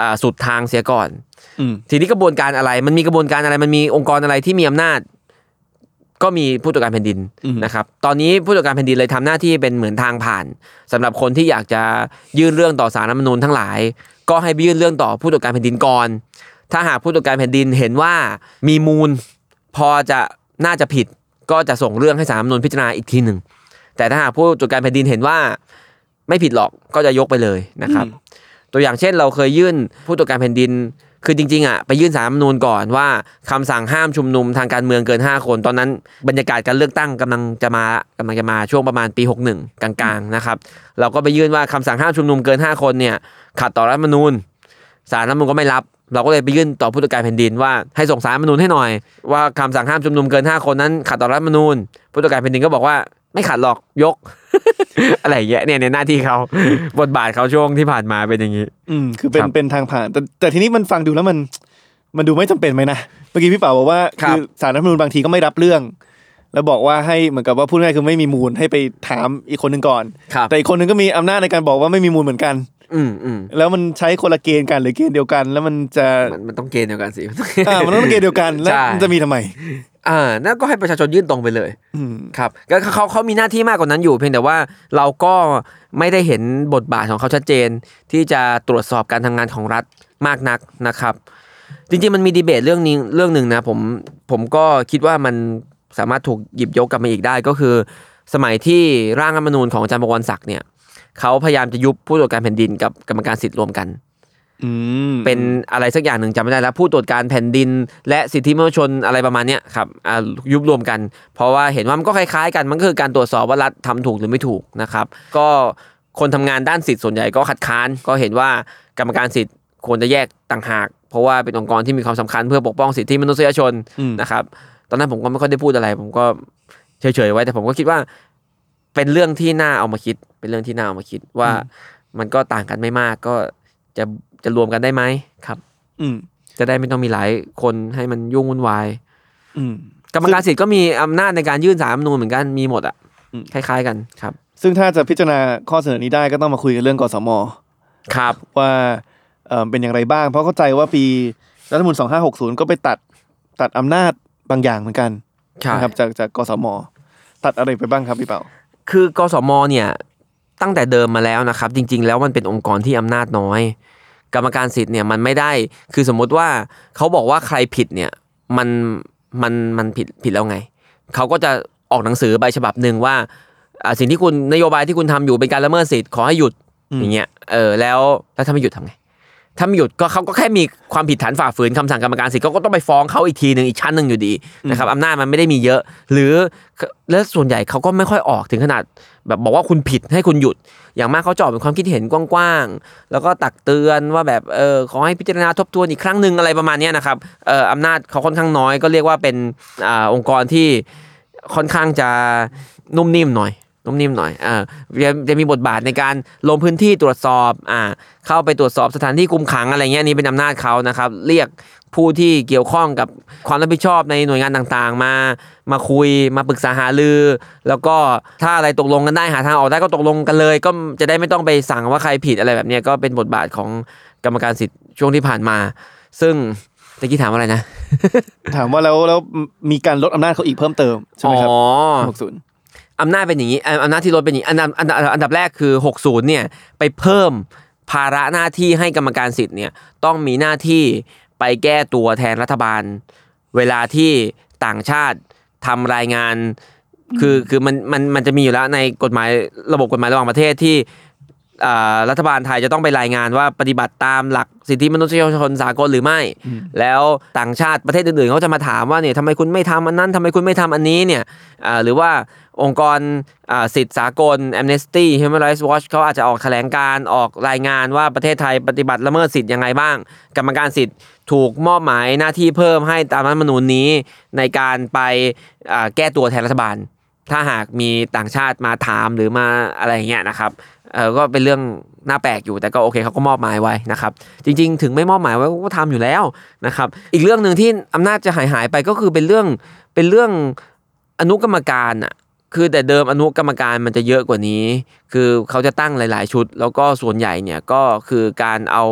อ่าสุดทางเสียก่อนอืมทีนี้กระบวนการอะไร มันมีกระบวนการอะไร มันมีองค์กรอะไรที่มีอำนาจ ก็มีผู้ตรวจการแผ่นดินอืมนะครับ ตอนนี้ผู้ตรวจการแผ่นดินเลยทำหน้าที่เป็นเหมือนทางผ่านสำหรับคนที่อยากจะยื่นเรื่องต่อสารรัฐธรรมนูญทั้งหลาย ก็ให้ไปยื่นเรื่องต่อผู้ตรวจการแผ่นดินก่อน ถ้าหากผู้ตรวจการแผ่นดินเห็นว่ามีมูล พอจะน่าจะผิดก็จะส่งเรื่องให้สารรัฐธรรมนูญพิจารณาอีกทีหนึ่งแต่ถ้าหากผู้ตรวจการแผ่นดินเห็นว่าไม่ผิดหรอกก็จะยกไปเลยนะครับ ตัวอย่างเช่น เราเคยยื่นผู้ตรวจการแผ่นดิน คือจริงๆอะไปยื่นสารรัฐมนูญก่อนว่าคำสั่งห้ามชุมนุมทางการเมืองเกิน 5 คน ตอนนั้นบรรยากาศการเลือกตั้งกำลังจะมากำลังจะมาช่วงประมาณปี 61 กลางๆนะครับเราก็ไปยื่นว่าคำสั่งห้ามชุมนุมเกิน 5 คนเนี่ยขัดต่อรัฐมนูญสารรัฐมนูญก็ไม่รับ เราก็เลยไปยื่นต่อผู้ตรวจการแผ่นดินว่าให้ส่งสารรัฐมนูญให้หน่อย ว่าคำสั่งห้ามชุมนุมเกิน 5 คนนั้นขัดต่อรัฐมนูญผู้ตรวจการแผ่นดินก็บอกว่า ไม่ขัดหรอกยก อะไรอย่างเงี้ยเนี่ยในหน้าที่เขาบทบาทเขาช่วงที่ผ่านมาเป็นอย่างนี้ อืมคือเป็นครับเป็นทางผ่าน แต่แต่ทีนี้มันฟังดูแล้วมัน มันดูไม่จำเป็นไหมนะเมื่อกี้พี่เป๋าบอกว่าครับคือสารรัฐธรรมนูญบางทีก็ไม่รับเรื่อง แล้วบอกว่าให้เหมือนกับว่าพูดง่ายๆคือไม่มีมูลให้ไปถามอีกคนหนึ่งก่อนครับแต่อีกคนหนึ่งก็มีอำนาจในการบอกว่าไม่มีมูลเหมือนกัน อืมอืมแล้วมันใช้คนละเกณฑ์กันหรือเกณฑ์เดียวกัน แล้วมันจะมันมันต้องเกณฑ์เดียวกันสิอ่ามันต้องเกณฑ์เดียวกันแล้วใช่มันจะมีทำไม อ่านั่นก็ให้ประชาชนยื่นตรงไปเลยอืมครับก็เขาเขาเขามีหน้าที่มากกว่านั้นอยู่ เพียงแต่ว่าเราก็ไม่ได้เห็นบทบาทของเขาชัดเจน ที่จะตรวจสอบการทำงานของรัฐมากนักนะครับ จริงๆมันมีดีเบตเรื่องนี้เรื่องหนึ่งนะผมผมก็คิดว่ามันสามารถถูกหยิบยกกลับมาอีกได้ก็คือ สมัยที่ร่างรัฐธรรมนูญของอาจารย์บวรศักดิ์เนี่ยเขาพยายามจะยุบผู้ตรวจการแผ่นดินกับกรรมการสิทธิ์รวมกันอืม เป็นอะไรสักอย่างหนึ่งจำไม่ได้แล้ว ผู้ตรวจการแผ่นดิน และสิทธิมนุษยชนอะไรประมาณเนี้ยครับอ่ายุบรวมกัน เพราะว่าเห็นว่ามันก็คล้ายๆกันมันก็คือการตรวจสอบว่ารัฐทำถูกหรือไม่ถูกนะครับ ก็คนทำงานด้านสิทธิ์ส่วนใหญ่ก็คัดค้าน ก็เห็นว่ากรรมการสิทธิ์ควรจะแยกต่างหาก เพราะว่าเป็นองค์กรที่มีความสำคัญเพื่อปกป้องสิทธิมนุษยชนอืมนะครับ ตอนนั้นผมก็ไม่ค่อยได้พูดอะไร ผมก็เฉยๆไว้ แต่ผมก็คิดว่า เป็นเรื่องที่น่าเอามาคิด เป็นเรื่องที่น่าเอามาคิดว่ามันก็ต่างกันไม่มากก็จะ จะรวมกันได้ไหมครับ อืม จะได้ไม่ต้องมีหลายคนให้มันยุ่งวุ่นวายอืมกรรมการสิทธิ์ก็มีอำนาจในการยื่นสารรัฐธรรมนูญเหมือนกันมีหมดอะอืมคล้ายๆกันครับ ซึ่งถ้าจะพิจารณาข้อเสนอนี้ได้ก็ต้องมาคุยกันเรื่องกสมครับ ว่าเอ่อเป็นอย่างไรบ้าง เพราะเข้าใจว่าปีรัฐธรรมนูญ2560ก็ไปตัดตัดอำนาจบางอย่างเหมือนกันใช่นะครับจากจากกสมตัดอะไรไปบ้างครับพี่เปาคือกสมเนี่ยตั้งแต่เดิมมาแล้วนะครับ จริง ๆ แล้วมันเป็นองค์กรที่อำนาจน้อย กรรมการสิทธิ์เนี่ยมันไม่ได้ คือสมมุติว่าเขาบอกว่าใครผิดเนี่ยมันมันมันผิดผิดแล้วไงเขาก็จะออกหนังสือใบฉบับหนึ่งว่าอ่าสิ่งที่คุณนโยบายที่คุณทำอยู่เป็นการละเมิดสิทธิ์ขอให้หยุดอย่างเงี้ยเออแล้วแล้วถ้าไม่หยุดทำไง ถ้าไม่หยุดก็เขาก็แค่มีความผิดฐานฝ่าฝืนคำสั่งกรรมการสิทธิ์เขาก็ต้องไปฟ้องเขาอีกทีหนึ่งอีกชั้นหนึ่งอยู่ดีนะครับอำนาจมันไม่ได้มีเยอะ หรือและส่วนใหญ่เขาก็ไม่ค่อยออกถึงขนาดแบบบอกว่าคุณผิดให้คุณหยุด อย่างมากเขาจะออกเป็นความคิดเห็นกว้างๆ แล้วก็ตักเตือนว่าแบบเออขอให้พิจารณาทบทวนอีกครั้งหนึ่งอะไรประมาณเนี้ยนะครับเอออำนาจเขาค่อนข้างน้อยก็เรียกว่าเป็นอ่าองค์กรที่ค่อนข้างจะนุ่มนิ่มหน่อย นุ่มนิ่มหน่อยอ่าจะจะมีบทบาทในการลงพื้นที่ตรวจสอบอ่าเข้าไปตรวจสอบสถานที่คุมขังอะไรเงี้ยอันนี่เป็นอำนาจเขานะครับ เรียกผู้ที่เกี่ยวข้องกับความรับผิดชอบในหน่วยงานต่างๆ มามาคุยมาปรึกษาหารือ แล้วก็ถ้าอะไรตกลงกันได้หาทางออกได้ก็ตกลงกันเลย ก็จะได้ไม่ต้องไปสั่งว่าใครผิดอะไรแบบเนี้ยก็เป็นบทบาทของกรรมการสิทธิ์ช่วงที่ผ่านมา ซึ่งตะกี้ถามอะไรนะ ถามว่าแล้วแล้วมีการลดอำนาจเขาอีกเพิ่มเติมใช่ไหมครับอ๋อ60 อำนาจเป็นอย่างนี้อ่าอำนาจที่ลดเป็นอย่างนี้อันดับอันดับอันดับแรกคือ 60เนี่ยไปเพิ่มภาระหน้าที่ให้กรรมการสิทธิ์เนี่ยต้องมีหน้าที่ไปแก้ตัวแทนรัฐบาล เวลาที่ต่างชาติทำรายงาน คือคือมันมันมันจะมีอยู่แล้วในกฎหมายระบบกฎหมายระหว่างประเทศที่ รัฐบาลไทยจะต้องไปรายงานว่าปฏิบัติตามหลักสิทธิมนุษยชนสากลหรือไม่ แล้วต่างชาติประเทศอื่นๆเขาจะมาถามว่าเนี่ยทำไมคุณไม่ทำอันนั้นทำไมคุณไม่ทำอันนี้เนี่ยอ่าหรือว่าองค์กรอ่าสิทธิสากล Amnesty Human Rights Watch เขาอาจจะออกแถลงการออกรายงานว่าประเทศไทยปฏิบัติละเมิดสิทธิ์ยังไงบ้าง กรรมการสิทธิ์ถูกมอบหมายหน้าที่เพิ่มให้ตามรัฐธรรมนูญนี้ในการไปอ่าแก้ตัวแทนรัฐบาล ถ้าหากมีต่างชาติมาถามหรือมาอะไรอย่างเงี้ยนะครับเออก็เป็นเรื่องน่าแปลกอยู่แต่ก็โอเคเขาก็มอบหมายไว้นะครับ จริง ๆ ถึงไม่มอบหมายไว้ก็ทำอยู่แล้วนะครับ อีกเรื่องหนึ่งที่อำนาจจะหายหายไปก็คือเป็นเรื่องเป็นเรื่องอนุกรรมการอะคือแต่เดิมอนุกรรมการมันจะเยอะกว่านี้ คือเขาจะตั้งหลาย ๆ ชุด แล้วก็ส่วนใหญ่เนี่ยก็คือการเอา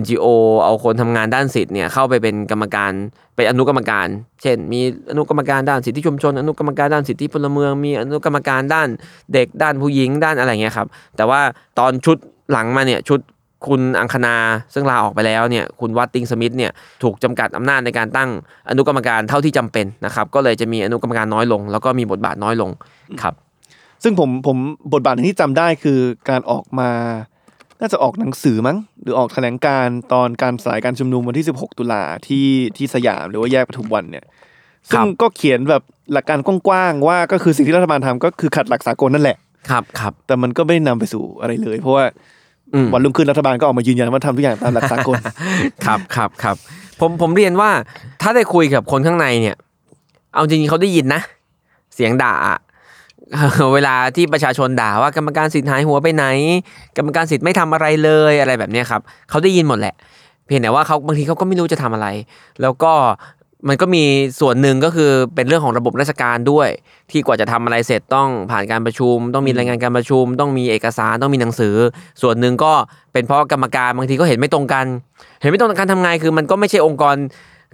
NGO เอาคนทำงานด้านสิทธิ์เนี่ยเข้าไปเป็นกรรมการ เป็นอนุกรรมการ เช่น มีอนุกรรมการด้านสิทธิชุมชน อนุกรรมการด้านสิทธิพลเมือง มีอนุกรรมการด้านเด็กด้านผู้หญิงด้านอะไรเงี้ยครับ แต่ว่าตอนชุดหลังมาเนี่ยชุดคุณอังคณาซึ่งลาออกไปแล้วเนี่ยคุณวัตติงสมิธเนี่ยถูกจำกัดอำนาจในการตั้งอนุกรรมการเท่าที่จำเป็นนะครับก็เลยจะมีอนุกรรมการน้อยลง แล้วก็มีบทบาทน้อยลงครับ ซึ่งผมผมบทบาทหนึ่งที่จำได้คือการออกมา น่าจะออกหนังสือมั้ง หรือออกแถลงการณ์ตอนการสลายการชุมนุมวันที่ 16 ตุลาที่ที่สยามหรือว่าแยกปทุมวันเนี่ยซึ่งก็เขียนแบบหลักการกว้างๆว่าก็คือสิ่งที่รัฐบาลทำก็คือขัดหลักสากลนั่นแหละครับครับแต่มันก็ไม่ได้นำไปสู่อะไรเลย เพราะว่าอืมวันรุ่งขึ้นรัฐบาลก็ออกมายืนยันว่าทำทุกอย่างตามหลักสากลครับครับครับผมผมเรียนว่าถ้าได้คุยกับคนข้างในเนี่ย เอาจริงๆเขาได้ยินนะ เสียงด่าอะ เวลาที่ประชาชนด่าว่ากรรมการสิทธิ์หายหัวไปไหน กรรมการสิทธิ์ไม่ทำอะไรเลยอะไรแบบนี้ครับเขาได้ยินหมดแหละ เพียงแต่ว่าเขาบางทีเขาก็ไม่รู้จะทำอะไร แล้วก็มันก็มีส่วนหนึ่งก็คือเป็นเรื่องของระบบราชการด้วย ที่กว่าจะทำอะไรเสร็จต้องผ่านการประชุม ต้องมีรายงานการประชุม ต้องมีเอกสารต้องมีหนังสือ ส่วนหนึ่งก็เป็นเพราะกรรมการบางทีก็เห็นไม่ตรงกัน เห็นไม่ตรงกันทำไงคือ มันก็ไม่ใช่องค์กร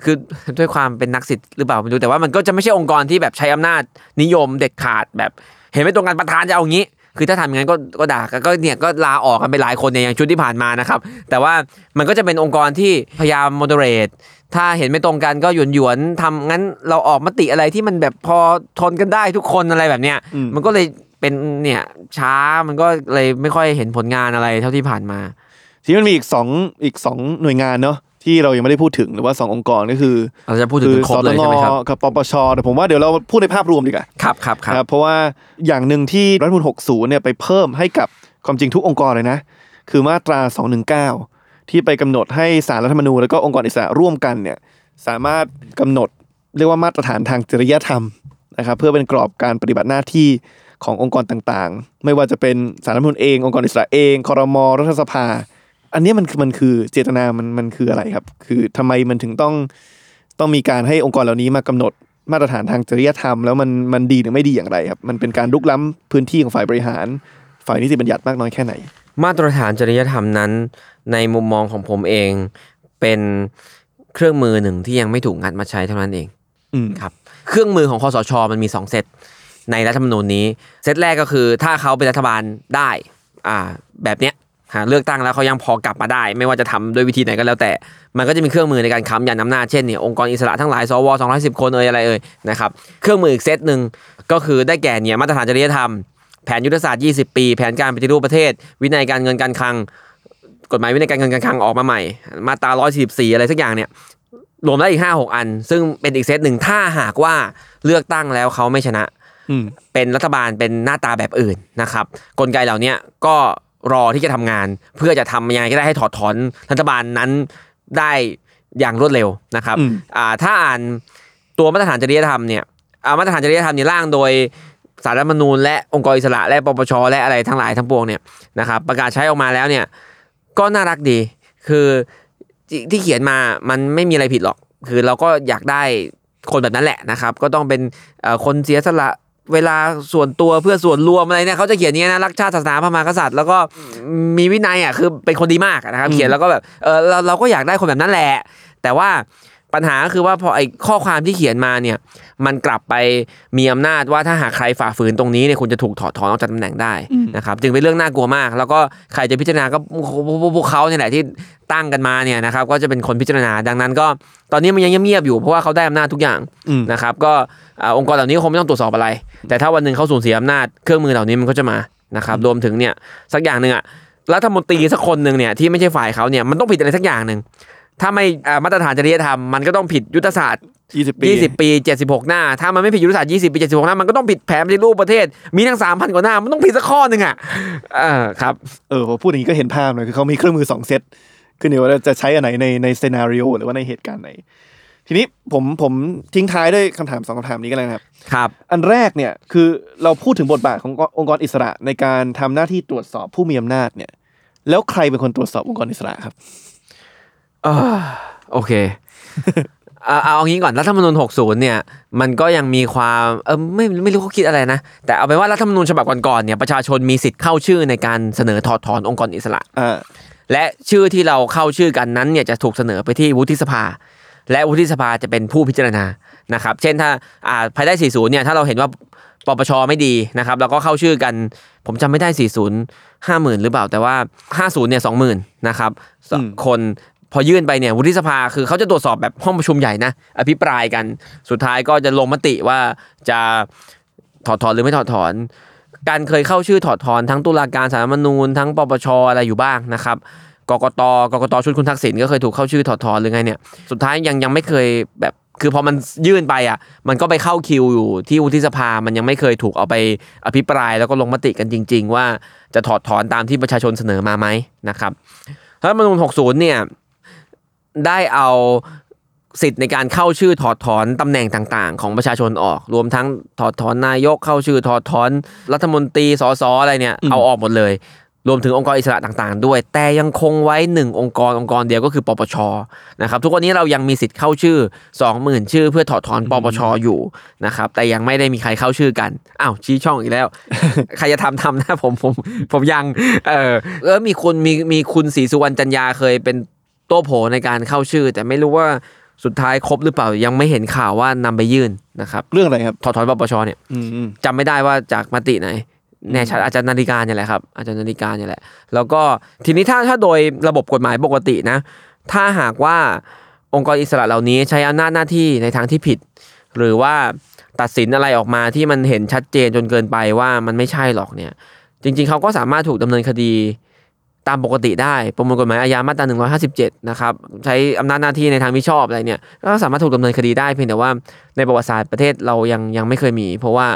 คือด้วยความเป็นนักสิทธิ์หรือเปล่าไม่รู้แต่ว่ามันก็จะไม่ใช่องค์กรที่แบบใช้อำนาจนิยมเด็ดขาดแบบ เห็นไม่ตรงกันประธานจะเอาอย่างนี้ คือถ้าทำอย่างนั้นก็ก็ด่าก็ก็เนี่ยก็ลาออกกันไปหลายคนเนี่ยอย่างชุดที่ผ่านมานะครับ แต่ว่ามันก็จะเป็นองค์กรที่พยายาม moderate ถ้าเห็นไม่ตรงกันก็หยวนหยวนๆทำงั้นเราออกมติอะไรที่มันแบบพอทนกันได้ทุกคนอะไรแบบเนี้ยอืมมันก็เลยเป็นเนี่ยช้ามันก็เลยไม่ค่อยเห็นผลงานอะไรเท่าที่ผ่านมา ทีนี้มันมีอีกสองอีกสองหน่วยงานเนาะ ที่เรายังไม่ได้พูดถึงหรือว่าสององค์กรก็คือเราจะพูดถึงคือครบเลยใช่ไหมครับกับปปชแต่ผมว่าเดี๋ยวเราพูดในภาพรวมดีกว่าครับครับครับนะครับเพราะว่าอย่างหนึ่งที่รัฐธรรมนูล60 เนี่ยไปเพิ่มให้กับความจริงทุกองค์กรเลยนะ คือมาตรา 219 ที่ไปกำหนดให้สารรัฐธรรมนูญแล้วก็องค์กรอิสระร่วมกันเนี่ยสามารถกำหนดเรียกว่ามาตรฐานทางจริยธรรมนะครับเพื่อเป็นกรอบการปฏิบัติหน้าที่ขององค์กรต่างๆ ไม่ว่าจะเป็นสารรัฐธรรมนูญเอง องค์กรอิสระเองคอรมอรัฐสภา อันเนี้ยมันมันคือเจตนามันมันคืออะไรครับ คือทำไมมันถึงต้องต้องมีการให้องค์กรเหล่านี้มากำหนดมาตรฐานทางจริยธรรม แล้วมันมันดีหรือไม่ดีอย่างไรครับ มันเป็นการลุกล้ำพื้นที่ของฝ่ายบริหาร ฝ่ายนิติบัญญัติมากน้อยแค่ไหน มาตรฐานจริยธรรมนั้น ในมุมมองของผมเองเป็นเครื่องมือหนึ่งที่ยังไม่ถูกงัดมาใช้เท่านั้นเองอืมครับ เครื่องมือของคอสชมันมี 2 เซตในรัฐธรรมนูญนี้ เซตแรกก็คือถ้าเขาเป็นรัฐบาลได้อ่าแบบเนี้ย หาเลือกตั้งแล้วเขายังพอกลับมาได้ ไม่ว่าจะทำด้วยวิธีไหนก็แล้วแต่ มันก็จะมีเครื่องมือในการค้ำยันอำนาจเช่นเนี่ยองค์กรอิสระทั้งหลายสว210คนเอ่ยอะไรเอ่ยนะครับเครื่องมืออีกเซตหนึ่งก็คือได้แก่เนี่ยมาตรฐานจริยธรรม แผนยุทธศาสตร์ 20 ปี แผนการปฏิรูปประเทศ วินัยการเงินการคลัง กฎหมายวินัยการเงินการคลังออกมาใหม่ มาตรา144 อะไรสักอย่างเนี่ยรวมแล้วอีก5 6อัน ซึ่งเป็นอีกเซตหนึ่งถ้าหากว่าเลือกตั้งแล้วเขาไม่ชนะอืมเป็นรัฐบาลเป็นหน้าตาแบบอื่นนะครับ กลไกเหล่าเนี้ยก็ รอที่จะทำงาน เพื่อจะทำยังไงก็ได้ให้ถอดถอนรัฐบาลนั้นได้อย่างรวดเร็วนะครับอืมอ่าถ้าอ่านตัวมาตรฐานจริยธรรมเนี่ยอ่ามาตรฐานจริยธรรมเนี่ยร่างโดยสารรัฐธรรมนูญและองค์กรอิสระและปปชและอะไรทั้งหลายทั้งปวงเนี่ยนะครับประกาศใช้ออกมาแล้วเนี่ยก็น่ารักดีคือที่ที่เขียนมามันไม่มีอะไรผิดหรอก คือเราก็อยากได้คนแบบนั้นแหละนะครับ ก็ต้องเป็นเอ่อคนเสียสละ เวลาส่วนตัวเพื่อส่วนรวมอะไรเนี่ยเขาจะเขียนอย่างนี้นะรักชาติศาสนาพระมหากษัตริย์แล้วก็มีวินัยอะคือเป็นคนดีมากนะครับ เขียนแล้วก็แบบเออเราเราก็อยากได้คนแบบนั้นแหละ แต่ว่า ปัญหาก็คือว่าพอไอ้ข้อความที่เขียนมาเนี่ย มันกลับไปมีอำนาจว่าถ้าหากใครฝ่าฝืนตรงนี้เนี่ยคุณจะถูกถอดถอนออกจากตำแหน่งได้นะครับจึงเป็นเรื่องน่ากลัวมาก แล้วก็ใครจะพิจารณาก็พวกเขาเนี่ยแหละที่ตั้งกันมาเนี่ยนะครับก็จะเป็นคนพิจารณาดังนั้นก็ตอนนี้มันยังเงียบๆอยู่เพราะว่าเขาได้อำนาจทุกอย่างอืมนะครับก็อ่าองค์กรเหล่านี้คงไม่ต้องตรวจสอบอะไร แต่ถ้าวันหนึ่งเขาสูญเสียอำนาจเครื่องมือเหล่านี้มันก็จะมานะครับรวมถึงเนี่ยสักอย่างหนึ่งอะรัฐมนตรีสักคนหนึ่งเนี่ยที่ไม่ใช่ฝ่ายเขาเนี่ยมันต้องผิดอะไรสักอย่างหนึ่ง ถ้าไม่อ่ามาตรฐานจริยธรรมมันก็ต้องผิดยุทธศาสตร์ 20 ปี20 ปี 76 หน้า ถ้ามันไม่ผิดยุทธศาสตร์ 20 ปี 76 หน้า มันก็ต้องผิดแผนปฏิรูปประเทศ มีทั้ง 3,000 กว่าหน้า มันต้องผิดสักข้อหนึ่งอะเออครับ เออพอพูดอย่างนี้ก็เห็นภาพเลยคือเขามีเครื่องมือสองเซตขึ้นอยู่ว่าจะใช้อันไหนในในซีนารีโอหรือว่าในเหตุการณ์ไหน ทีนี้ผมผมทิ้งท้ายด้วยคำถามสองคำถามนี้กันเลยนะครับ ครับ อันแรกเนี่ยคือเราพูดถึงบทบาทขององค์กรอิสระในการทำหน้าที่ตรวจสอบผู้มีอำนาจเนี่ย แล้วใครเป็นคนตรวจสอบองค์กรอิสระครับเออ โอเคเอาเอางี้ก่อนรัฐธรรมนูญ60 เนี่ย มันก็ยังมีความเออไม่ไม่รู้เขาคิดอะไรนะ แต่เอาเป็นว่ารัฐธรรมนูญฉบับก่อนๆเนี่ยประชาชนมีสิทธิ์เข้าชื่อในการเสนอถอดถอนองค์กรอิสระอ่าและชื่อที่เราเข้าชื่อกันนั้นเนี่ยจะถูกเสนอไปที่วุฒิสภา และวุฒิสภาจะเป็นผู้พิจารณานะครับ เช่นถ้าอ่าภายใต้ 40 เนี่ยถ้าเราเห็นว่าปปชไม่ดีนะครับเราก็เข้าชื่อกัน ผมจำไม่ได้ 40 50,000 หรือเปล่า แต่ว่า 50 เนี่ย 20,000 นะครับสองอืมคน พอยื่นไปเนี่ยวุฒิสภาคือเขาจะตรวจสอบแบบห้องประชุมใหญ่นะอภิปรายกันสุดท้ายก็จะลงมติว่าจะถอดถอนหรือไม่ถอดถอน การเคยเข้าชื่อถอดถอนทั้งตุลาการสารรัฐมนูญทั้งปปชอะไรอยู่บ้างนะครับกกตกกตชุดคุณทักษิณก็เคยถูกเข้าชื่อถอดถอนหรือไงเนี่ยสุดท้ายยังยังไม่เคยแบบคือพอมันยื่นไปอะ มันก็ไปเข้าคิวอยู่ที่วุฒิสภา มันยังไม่เคยถูกเอาไปอภิปรายแล้วก็ลงมติกันจริง ๆ ว่าจะถอดถอนตามที่ประชาชนเสนอมาไหมนะครับรัฐมนูญ60 เนี่ย ได้เอาสิทธิ์ในการเข้าชื่อถอดถอนตำแหน่งต่างๆ ของประชาชนออก รวมทั้งถอดถอนนายกเข้าชื่อถอดถอนรัฐมนตรีสสอะไรเนี่ยเอาออกหมดเลย รวมถึงองค์กรอิสระต่างๆ ด้วย แต่ยังคงไว้หนึ่งองค์กรองค์กรเดียวก็คือปปชนะครับทุกวันนี้เรายังมีสิทธิ์เข้าชื่อ 20,000 ชื่อ เพื่อถอดถอนปปชอยู่นะครับแต่ยังไม่ได้มีใครเข้าชื่อกันอ้าวชี้ช่องอีกแล้ว ใครจะทำทำนะผมผมผมยังเออเออมีคุณมีมีคุณศรีสุวรรณจันยาเคยเป็น โต้โผในการเข้าชื่อ แต่ไม่รู้ว่าสุดท้ายครบหรือเปล่ายังไม่เห็นข่าวว่านำไปยื่นนะครับเรื่องอะไรครับถอดถอนปปชเนี่ยอืมอืมจำไม่ได้ว่าจากมติไหนแน่ชัดอาจจะนาฬิกาเนี่ยแหละครับอาจจะนาฬิกาเนี่ยแหละ แล้วก็ทีนี้ถ้าถ้าโดยระบบกฎหมายปกตินะ ถ้าหากว่าองค์กรอิสระเหล่านี้ใช้อำนาจหน้าที่ในทางที่ผิด หรือว่าตัดสินอะไรออกมาที่มันเห็นชัดเจนจนเกินไปว่ามันไม่ใช่หรอกเนี่ย จริง ๆเขาก็สามารถถูกดำเนินคดี ตามปกติได้ประมวลกฎหมายอาญามาตรา157 นะครับ ใช้อำนาจหน้าที่ในทางมิชอบอะไรเนี่ย ก็สามารถถูกดำเนินคดีได้เพียงแต่ว่าในประวัติศาสตร์ประเทศเรายังยังไม่เคยมี เพราะว่า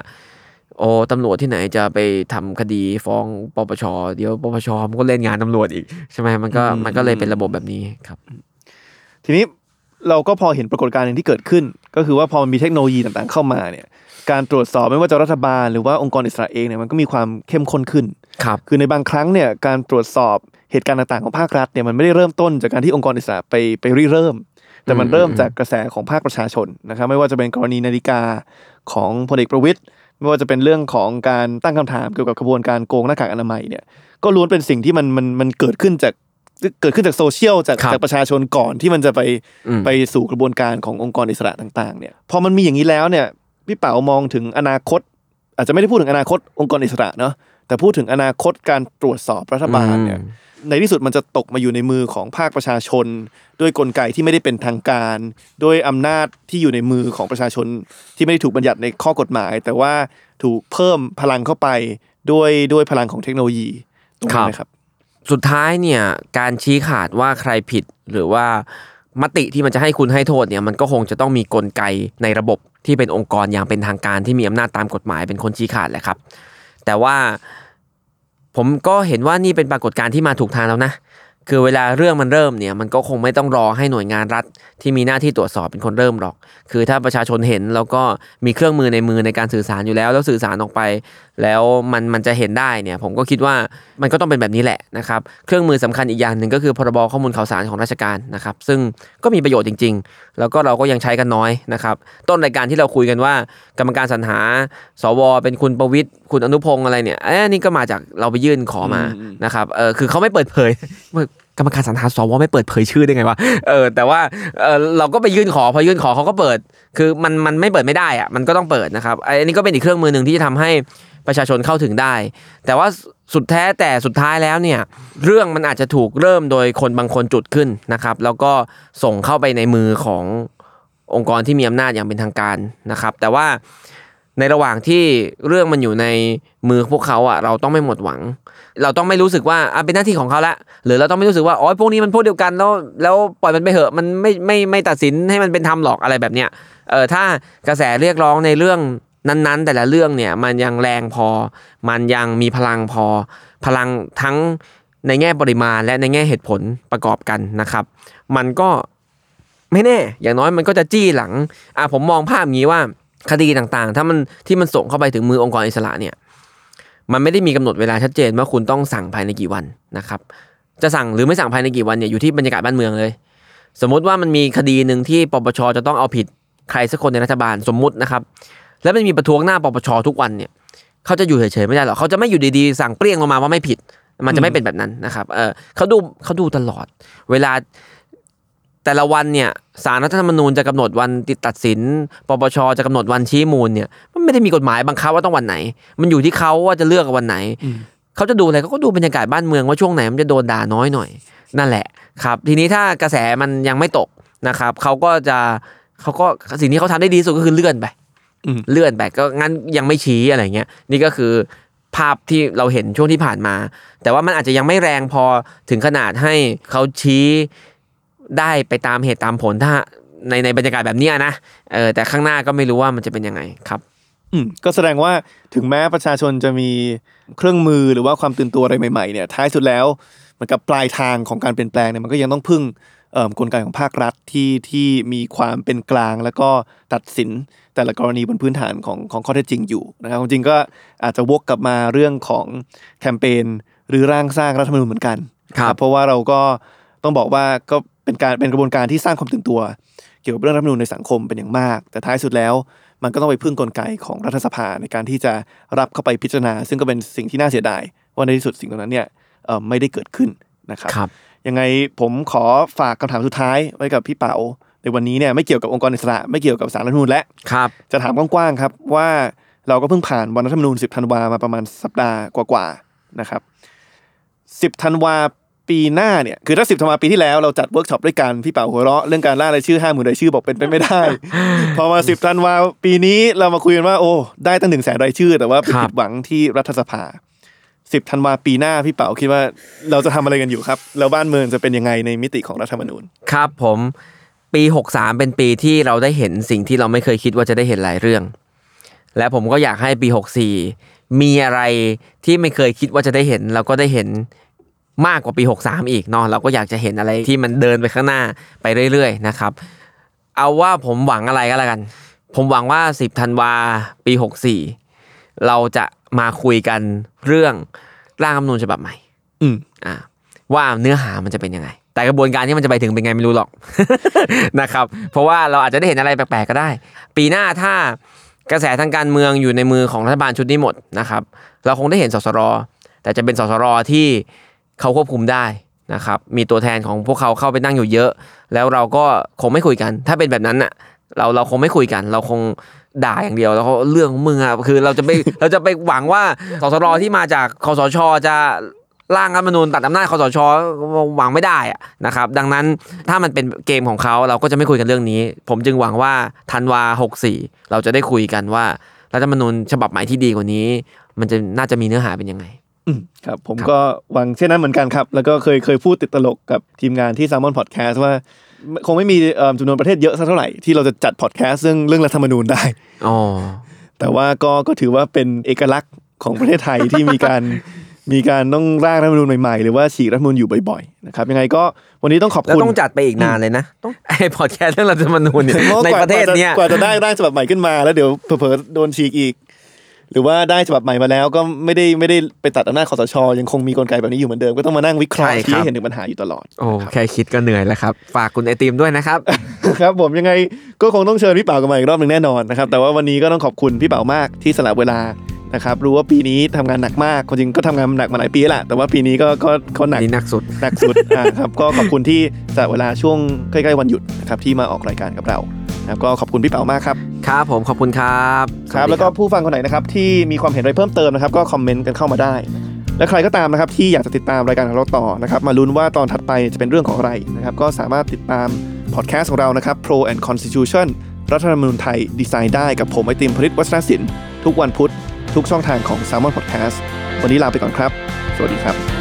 โอ้ตำรวจที่ไหนจะไปทำคดีฟ้องปปชเดี๋ยวปปชมันก็เล่นงานตำรวจอีกใช่ไหมมันก็อืมมันก็เลยเป็นระบบแบบนี้ครับ ทีนี้เราก็พอเห็นปรากฏการณ์หนึ่งที่เกิดขึ้น ก็คือว่าพอมันมีเทคโนโลยีต่างๆเข้ามาเนี่ย การตรวจสอบไม่ว่าจะรัฐบาลหรือว่าองค์กรอิสระเองเนี่ยมันก็มีความเข้มข้นขึ้นครับคือในบางครั้งเนี่ยการตรวจสอบเหตุการณ์ต่างๆของภาครัฐเนี่ยมันไม่ได้เริ่มต้นจากการที่องค์กรอิสระไปไปริเริ่ม แต่มันอืมเริ่มจากกระแสของภาคประชาชนนะครับไม่ว่าจะเป็นกรณีนาฬิกาของพลเอกประวิตยไม่ว่าจะเป็นเรื่องของการตั้งคำถามเกี่ยวกับกระบวนการโกงหน้ากากอนามัยเนี่ยก็ล้วนเป็นสิ่งที่มันมันมันเกิดขึ้นจากเกิดขึ้นจากโซเชียลจากครับจากประชาชนก่อนที่มันจะไปอืมไปสู่กระบวนการขององค์กรอิสระต่างๆเนี่ยพอมันมีอย่างนี้แล้วเนี่ย พี่เป๋ามองถึงอนาคต อาจจะไม่ได้พูดถึงอนาคตองค์กรอิสระเนาะแต่พูดถึงอนาคตการตรวจสอบรัฐบาลเนี่ยในที่สุดมันจะตกมาอยู่ในมือของภาคประชาชน ด้วยกลไกที่ไม่ได้เป็นทางการ ด้วยอำนาจที่อยู่ในมือของประชาชนที่ไม่ได้ถูกบัญญัติในข้อกฎหมาย แต่ว่าถูกเพิ่มพลังเข้าไปด้วยด้วยพลังของเทคโนโลยีตรงนี้นะครับสุดท้ายเนี่ยการชี้ขาดว่าใครผิดหรือว่ามติที่มันจะให้คุณให้โทษเนี่ยมันก็คงจะต้องมีกลไกในระบบ ที่เป็นองค์กรอย่างเป็นทางการที่มีอำนาจตามกฎหมายเป็นคนชี้ขาดแหละครับ แต่ว่าผมก็เห็นว่านี่เป็นปรากฏการณ์ที่มาถูกทางแล้วนะคือเวลาเรื่องมันเริ่มเนี่ยมันก็คงไม่ต้องรอให้หน่วยงานรัฐ ที่มีหน้าที่ตรวจสอบเป็นคนเริ่มหรอก คือถ้าประชาชนเห็นแล้วก็มีเครื่องมือในมือในการสื่อสารอยู่แล้ว แล้วสื่อสารออกไป แล้วมันมันจะเห็นได้เนี่ยผมก็คิดว่ามันก็ต้องเป็นแบบนี้แหละนะครับเครื่องมือสำคัญอีกอย่างหนึ่งก็คือพรบข้อมูลข่าวสารของราชการนะครับซึ่งก็มีประโยชน์จริง ๆ แล้วก็เราก็ยังใช้กันน้อยนะครับต้นรายการที่เราคุยกันว่า กรรมการสรรหา สว เป็นคุณประวิทย์คุณอนุพงศ์อะไรเนี่ยเอ้ยนี่ก็มาจากเราไปยื่นขอมาอืมนะครับเออคือเขาไม่เปิดเผยกรรมการสรรหาสวไม่เปิดเผยชื่อได้ไงวะ เออแต่ว่าเออเราก็ไปยื่นขอพอยื่นขอเขาก็เปิด คือมันมันไม่เปิดไม่ได้อะมันก็ต้องเปิดนะครับไอันนี้ก็เป็นอีกเครื่องมือหนึ่งที่จะทำให้ ประชาชนเข้าถึงได้ แต่ว่าสุดแท้แต่สุดท้ายแล้วเนี่ยเรื่องมันอาจจะถูกเริ่มโดยคนบางคนจุดขึ้นนะครับ แล้วก็ส่งเข้าไปในมือขององค์กรที่มีอำนาจอย่างเป็นทางการนะครับ แต่ว่าในระหว่างที่เรื่องมันอยู่ในมือพวกเขาอะเราต้องไม่หมดหวัง เราต้องไม่รู้สึกว่าอะเป็นหน้าที่ของเขาละหรือเราต้องไม่รู้สึกว่าอ๋อพวกนี้มันพวกเดียวกันแล้วแล้วปล่อยมันไปเหอะมันไม่ไม่ไม่ตัดสินให้มันเป็นธรรมหรอกอะไรแบบเนี้ยเออถ้ากระแสเรียกร้องในเรื่อง นั้นๆ แต่ละเรื่องเนี่ยมันยังแรงพอ มันยังมีพลังพอ พลังทั้งในแง่ปริมาณและในแง่เหตุผลประกอบกันนะครับ มันก็ไม่แน่ อย่างน้อยมันก็จะจี้หลังอะผมมองภาพงนี้ว่าคดีต่างๆ ถ้ามันที่มันส่งเข้าไปถึงมือองค์กรอิสระเนี่ย มันไม่ได้มีกำหนดเวลาชัดเจนว่าคุณต้องสั่งภายในกี่วันนะครับ จะสั่งหรือไม่สั่งภายในกี่วันเนี่ยอยู่ที่บรรยากาศบ้านเมืองเลย สมมุติว่ามันมีคดีหนึ่งที่ปปชจะต้องเอาผิดใครสักคนในรัฐบาลสมมุตินะครับ แล้วมันมีประท้วงหน้าปปชทุกวันเนี่ยเขาจะอยู่เฉยๆไม่ได้หรอกเขาจะไม่อยู่ดีๆสั่งเปรี้ยงลงมาว่าไม่ผิด มันจะไม่เป็นแบบนั้นนะครับเออเขาดูเขาดูตลอด เวลาแต่ละวันเนี่ยสารรัฐธรรมนูญจะกำหนดวันติดตัดสินปปชจะกำหนดวันชี้มูลเนี่ย มันไม่ได้มีกฎหมายบังคับว่าต้องวันไหน มันอยู่ที่เขาว่าจะเลือกวันไหนเขาจะดูอะไรเขาก็ดูบรรยากาศบ้านเมืองว่าช่วงไหนมันจะโดนด่าน้อยหน่อย นั่นแหละครับ ทีนี้ถ้ากระแสมันยังไม่ตกนะครับเขาก็จะเขาก็สิ่งที่เขาทำได้ดีที่สุดก็คือเลื่อนไปอืม เลื่อนไปก็งั้นยังไม่ชี้อะไรเงี้ยนี่ก็คือภาพที่เราเห็นช่วงที่ผ่านมา แต่ว่ามันอาจจะยังไม่แรงพอถึงขนาดให้เขาชี้ได้ไปตามเหตุตามผลถ้าในในบรรยากาศแบบเนี้ยนะเออแต่ข้างหน้าก็ไม่รู้ว่ามันจะเป็นยังไงครับอืมก็แสดงว่าถึงแม้ประชาชนจะมีเครื่องมือหรือว่าความตื่นตัวอะไรใหม่ๆเนี่ยท้ายสุดแล้วเหมือนกับปลายทางของการเปลี่ยนแปลงเนี่ยมันก็ยังต้องพึ่งเอ่อ กลไกของภาครัฐที่ที่มีความเป็นกลาง แล้วก็ตัดสินแต่ละกรณีบนพื้นฐานของของข้อเท็จจริงอยู่นะครับจริงๆก็อาจจะวกกลับมาเรื่องของแคมเปญหรือร่างสร้างรัฐธรรมนูญเหมือนกันครับเพราะว่าเราก็ต้องบอกว่าก็เป็นการเป็นกระบวนการที่สร้างความตื่นตัว เกี่ยวกับเรื่องรัฐธรรมนูญในสังคมเป็นอย่างมาก แต่ท้ายสุดแล้วมันก็ต้องไปพึ่งกลไกของรัฐสภาในการที่จะรับเข้าไปพิจารณา ซึ่งก็เป็นสิ่งที่น่าเสียดายว่าในที่สุดสิ่งตรงนั้นเนี่ยเอ่อไม่ได้เกิดขึ้นนะครับครับ ยังไงผมขอฝากคำถามสุดท้ายไว้กับพี่เป๋าในวันนี้เนี่ยไม่เกี่ยวกับองค์กรอิสระไม่เกี่ยวกับสารรัฐธรรมนูญและครับจะถามกว้างๆครับว่าเราก็เพิ่งผ่านวันรัฐธรรมนูญ10ธันวามาประมาณสัปดาห์กว่าๆนะครับ10ธันวาปีหน้าเนี่ยคือถ้า10ธันวาปีที่แล้วเราจัดเวิร์กช็อปด้วยกันพี่เป๋าหัวเราะเรื่องการล่ารายชื่อ50,000รายชื่อบอกเป็นไปไม่ได้ พอมา10ธันวาปีนี้เรามาคุยกันว่าโอ้ได้ตั้งหนึ่งแสนรายชื่อ แต่ว่าไปครับผิดหวังที่รัฐสภา 10ธันวาปีหน้าพี่เป๋าคิดว่าเราจะทำอะไรกันอยู่ครับ แล้วบ้านเมืองจะเป็นยังไงในมิติของรัฐธรรมนูญ ครับผมปี 63 เป็นปีที่เราได้เห็นสิ่งที่เราไม่เคยคิดว่าจะได้เห็นหลายเรื่อง และผมก็อยากให้ปี 64 มีอะไรที่ไม่เคยคิดว่าจะได้เห็น เราก็ได้เห็นมากกว่าปี 63 อีกเนาะเราก็อยากจะเห็นอะไรที่มันเดินไปข้างหน้าไปเรื่อย ๆ นะครับ เอาว่าผมหวังอะไรก็แล้วกัน ผมหวังว่า 10ธันวาปี 64 เราจะ มาคุยกันเรื่องร่างรัฐธรรมนูญฉบับใหม่ อืมอ่า ว่าเนื้อหามันจะเป็นยังไง แต่กระบวนการที่มันจะไปถึงเป็นไงไม่รู้หรอกนะครับ เพราะว่าเราอาจจะได้เห็นอะไรแปลกๆก็ได้ ปีหน้าถ้ากระแสทางการเมืองอยู่ในมือของรัฐบาลชุดนี้หมดนะครับ เราคงได้เห็นสสร แต่จะเป็นสสรที่เขาควบคุมได้นะครับ มีตัวแทนของพวกเขาเข้าไปนั่งอยู่เยอะ แล้วเราก็คงไม่คุยกัน ถ้าเป็นแบบนั้นน่ะ เราเราคงไม่คุยกัน เราคง ด่าอย่างเดียวแล้วก็เรื่องของมึงอะคือเราจะไปเราจะไปหวังว่าสสรที่มาจากคอสชจะร่างรัฐธรรมนูญตัดอำนาจคอสชหวังไม่ได้อะนะครับ ดังนั้นถ้ามันเป็นเกมของเขาเราก็จะไม่คุยกันเรื่องนี้ ผมจึงหวังว่าธันวา64 เราจะได้คุยกันว่ารัฐธรรมนูญฉบับใหม่ที่ดีกว่านี้ มันจะน่าจะมีเนื้อหาเป็นยังไงอืมครับผมครับก็หวังเช่นนั้นเหมือนกันครับ แล้วก็เคยเคยพูดติดตลกกับทีมงานที่ s ซ l m o n Podcast ว่า คงไม่มีเอิ่มจำนวนประเทศเยอะสักเท่าไหร่ที่เราจะจัดพอดแคสต์เรื่องเรื่องรัฐธรรมนูญได้อ๋อแต่ว่าก็ก็ถือว่าเป็นเอกลักษณ์ของประเทศไทยที่มีการมีการต้องร่างรัฐธรรมนูญใหม่ๆ หรือว่าฉีกรัฐธรรมนูญอยู่บ่อยๆนะครับยังไงก็วันนี้ต้องขอบแล้วคุณต้องจัดไปอีกนานเลยนะต้องไอ้พอดแคสต์เรื่องรัฐธรรมนูญเนี่ยพาในประเทศเนี้ยกว่าจะได้ร่างฉบับใหม่ขึ้นมาแล้วเดี๋ยวเผลอๆโดนฉีกอีก หรือว่าได้ฉบับใหม่มาแล้วก็ไม่ได้ไม่ได้ไปตัดอำนาจคอสชยังคงมีกลไกแบบนี้อยู่เหมือนเดิมก็ต้องมานั่งวิเคราะห์ใช่ครับชี้ให้เห็นถึงปัญหาอยู่ตลอดโอ้แค่คิดก็เหนื่อยแล้วครับ ฝากคุณไอติมด้วยนะครับครับผมยังไงก็คงต้องเชิญพี่เป๋ากันมาอีกรอบหนึ่งแน่นอนนะครับแต่ว่าวันนี้ก็ต้องขอบคุณพี่เป๋ามากที่สละเวลานะครับรู้ว่าปีนี้ทำงานหนักมากความจริงก็ทำงานหนักมาหลายปีแล้วแหละแต่ว่าปีนี้ก็ก็ก็หนักนี่หนักสุดหนักสุดอ่าครับก็ขอบคุณที่สละเวลาช่วงใกล้ๆวันหยุดนะครับที่มาออกรายการกับเรานะ ครับก็ขอบคุณพี่เป๋ามากครับครับผมขอบคุณครับครับสสดีแล้วก็ผู้ฟังคนไหนนะครับที่มีความเห็นอะไรเพิ่มเติมนะครับ ก็คอมเมนต์กันเข้ามาได้ และใครก็ตามนะครับที่อยากจะติดตามรายการของเราต่อนะครับมาลุ้นว่าตอนถัดไปจะเป็นเรื่องของอะไรนะครับก็สามารถติดตามพอดแคสต์ของเรานะครับ Pro and Constitution รัฐธรรมนูญไทยดีไซน์ได้กับผมไอติมผลิตวัฒนศิลป์ทุกวันพุธทุกช่องทางของ s ซ l m o n Podcast วันนี้ลาไปก่อนครับ สวัสดีครับ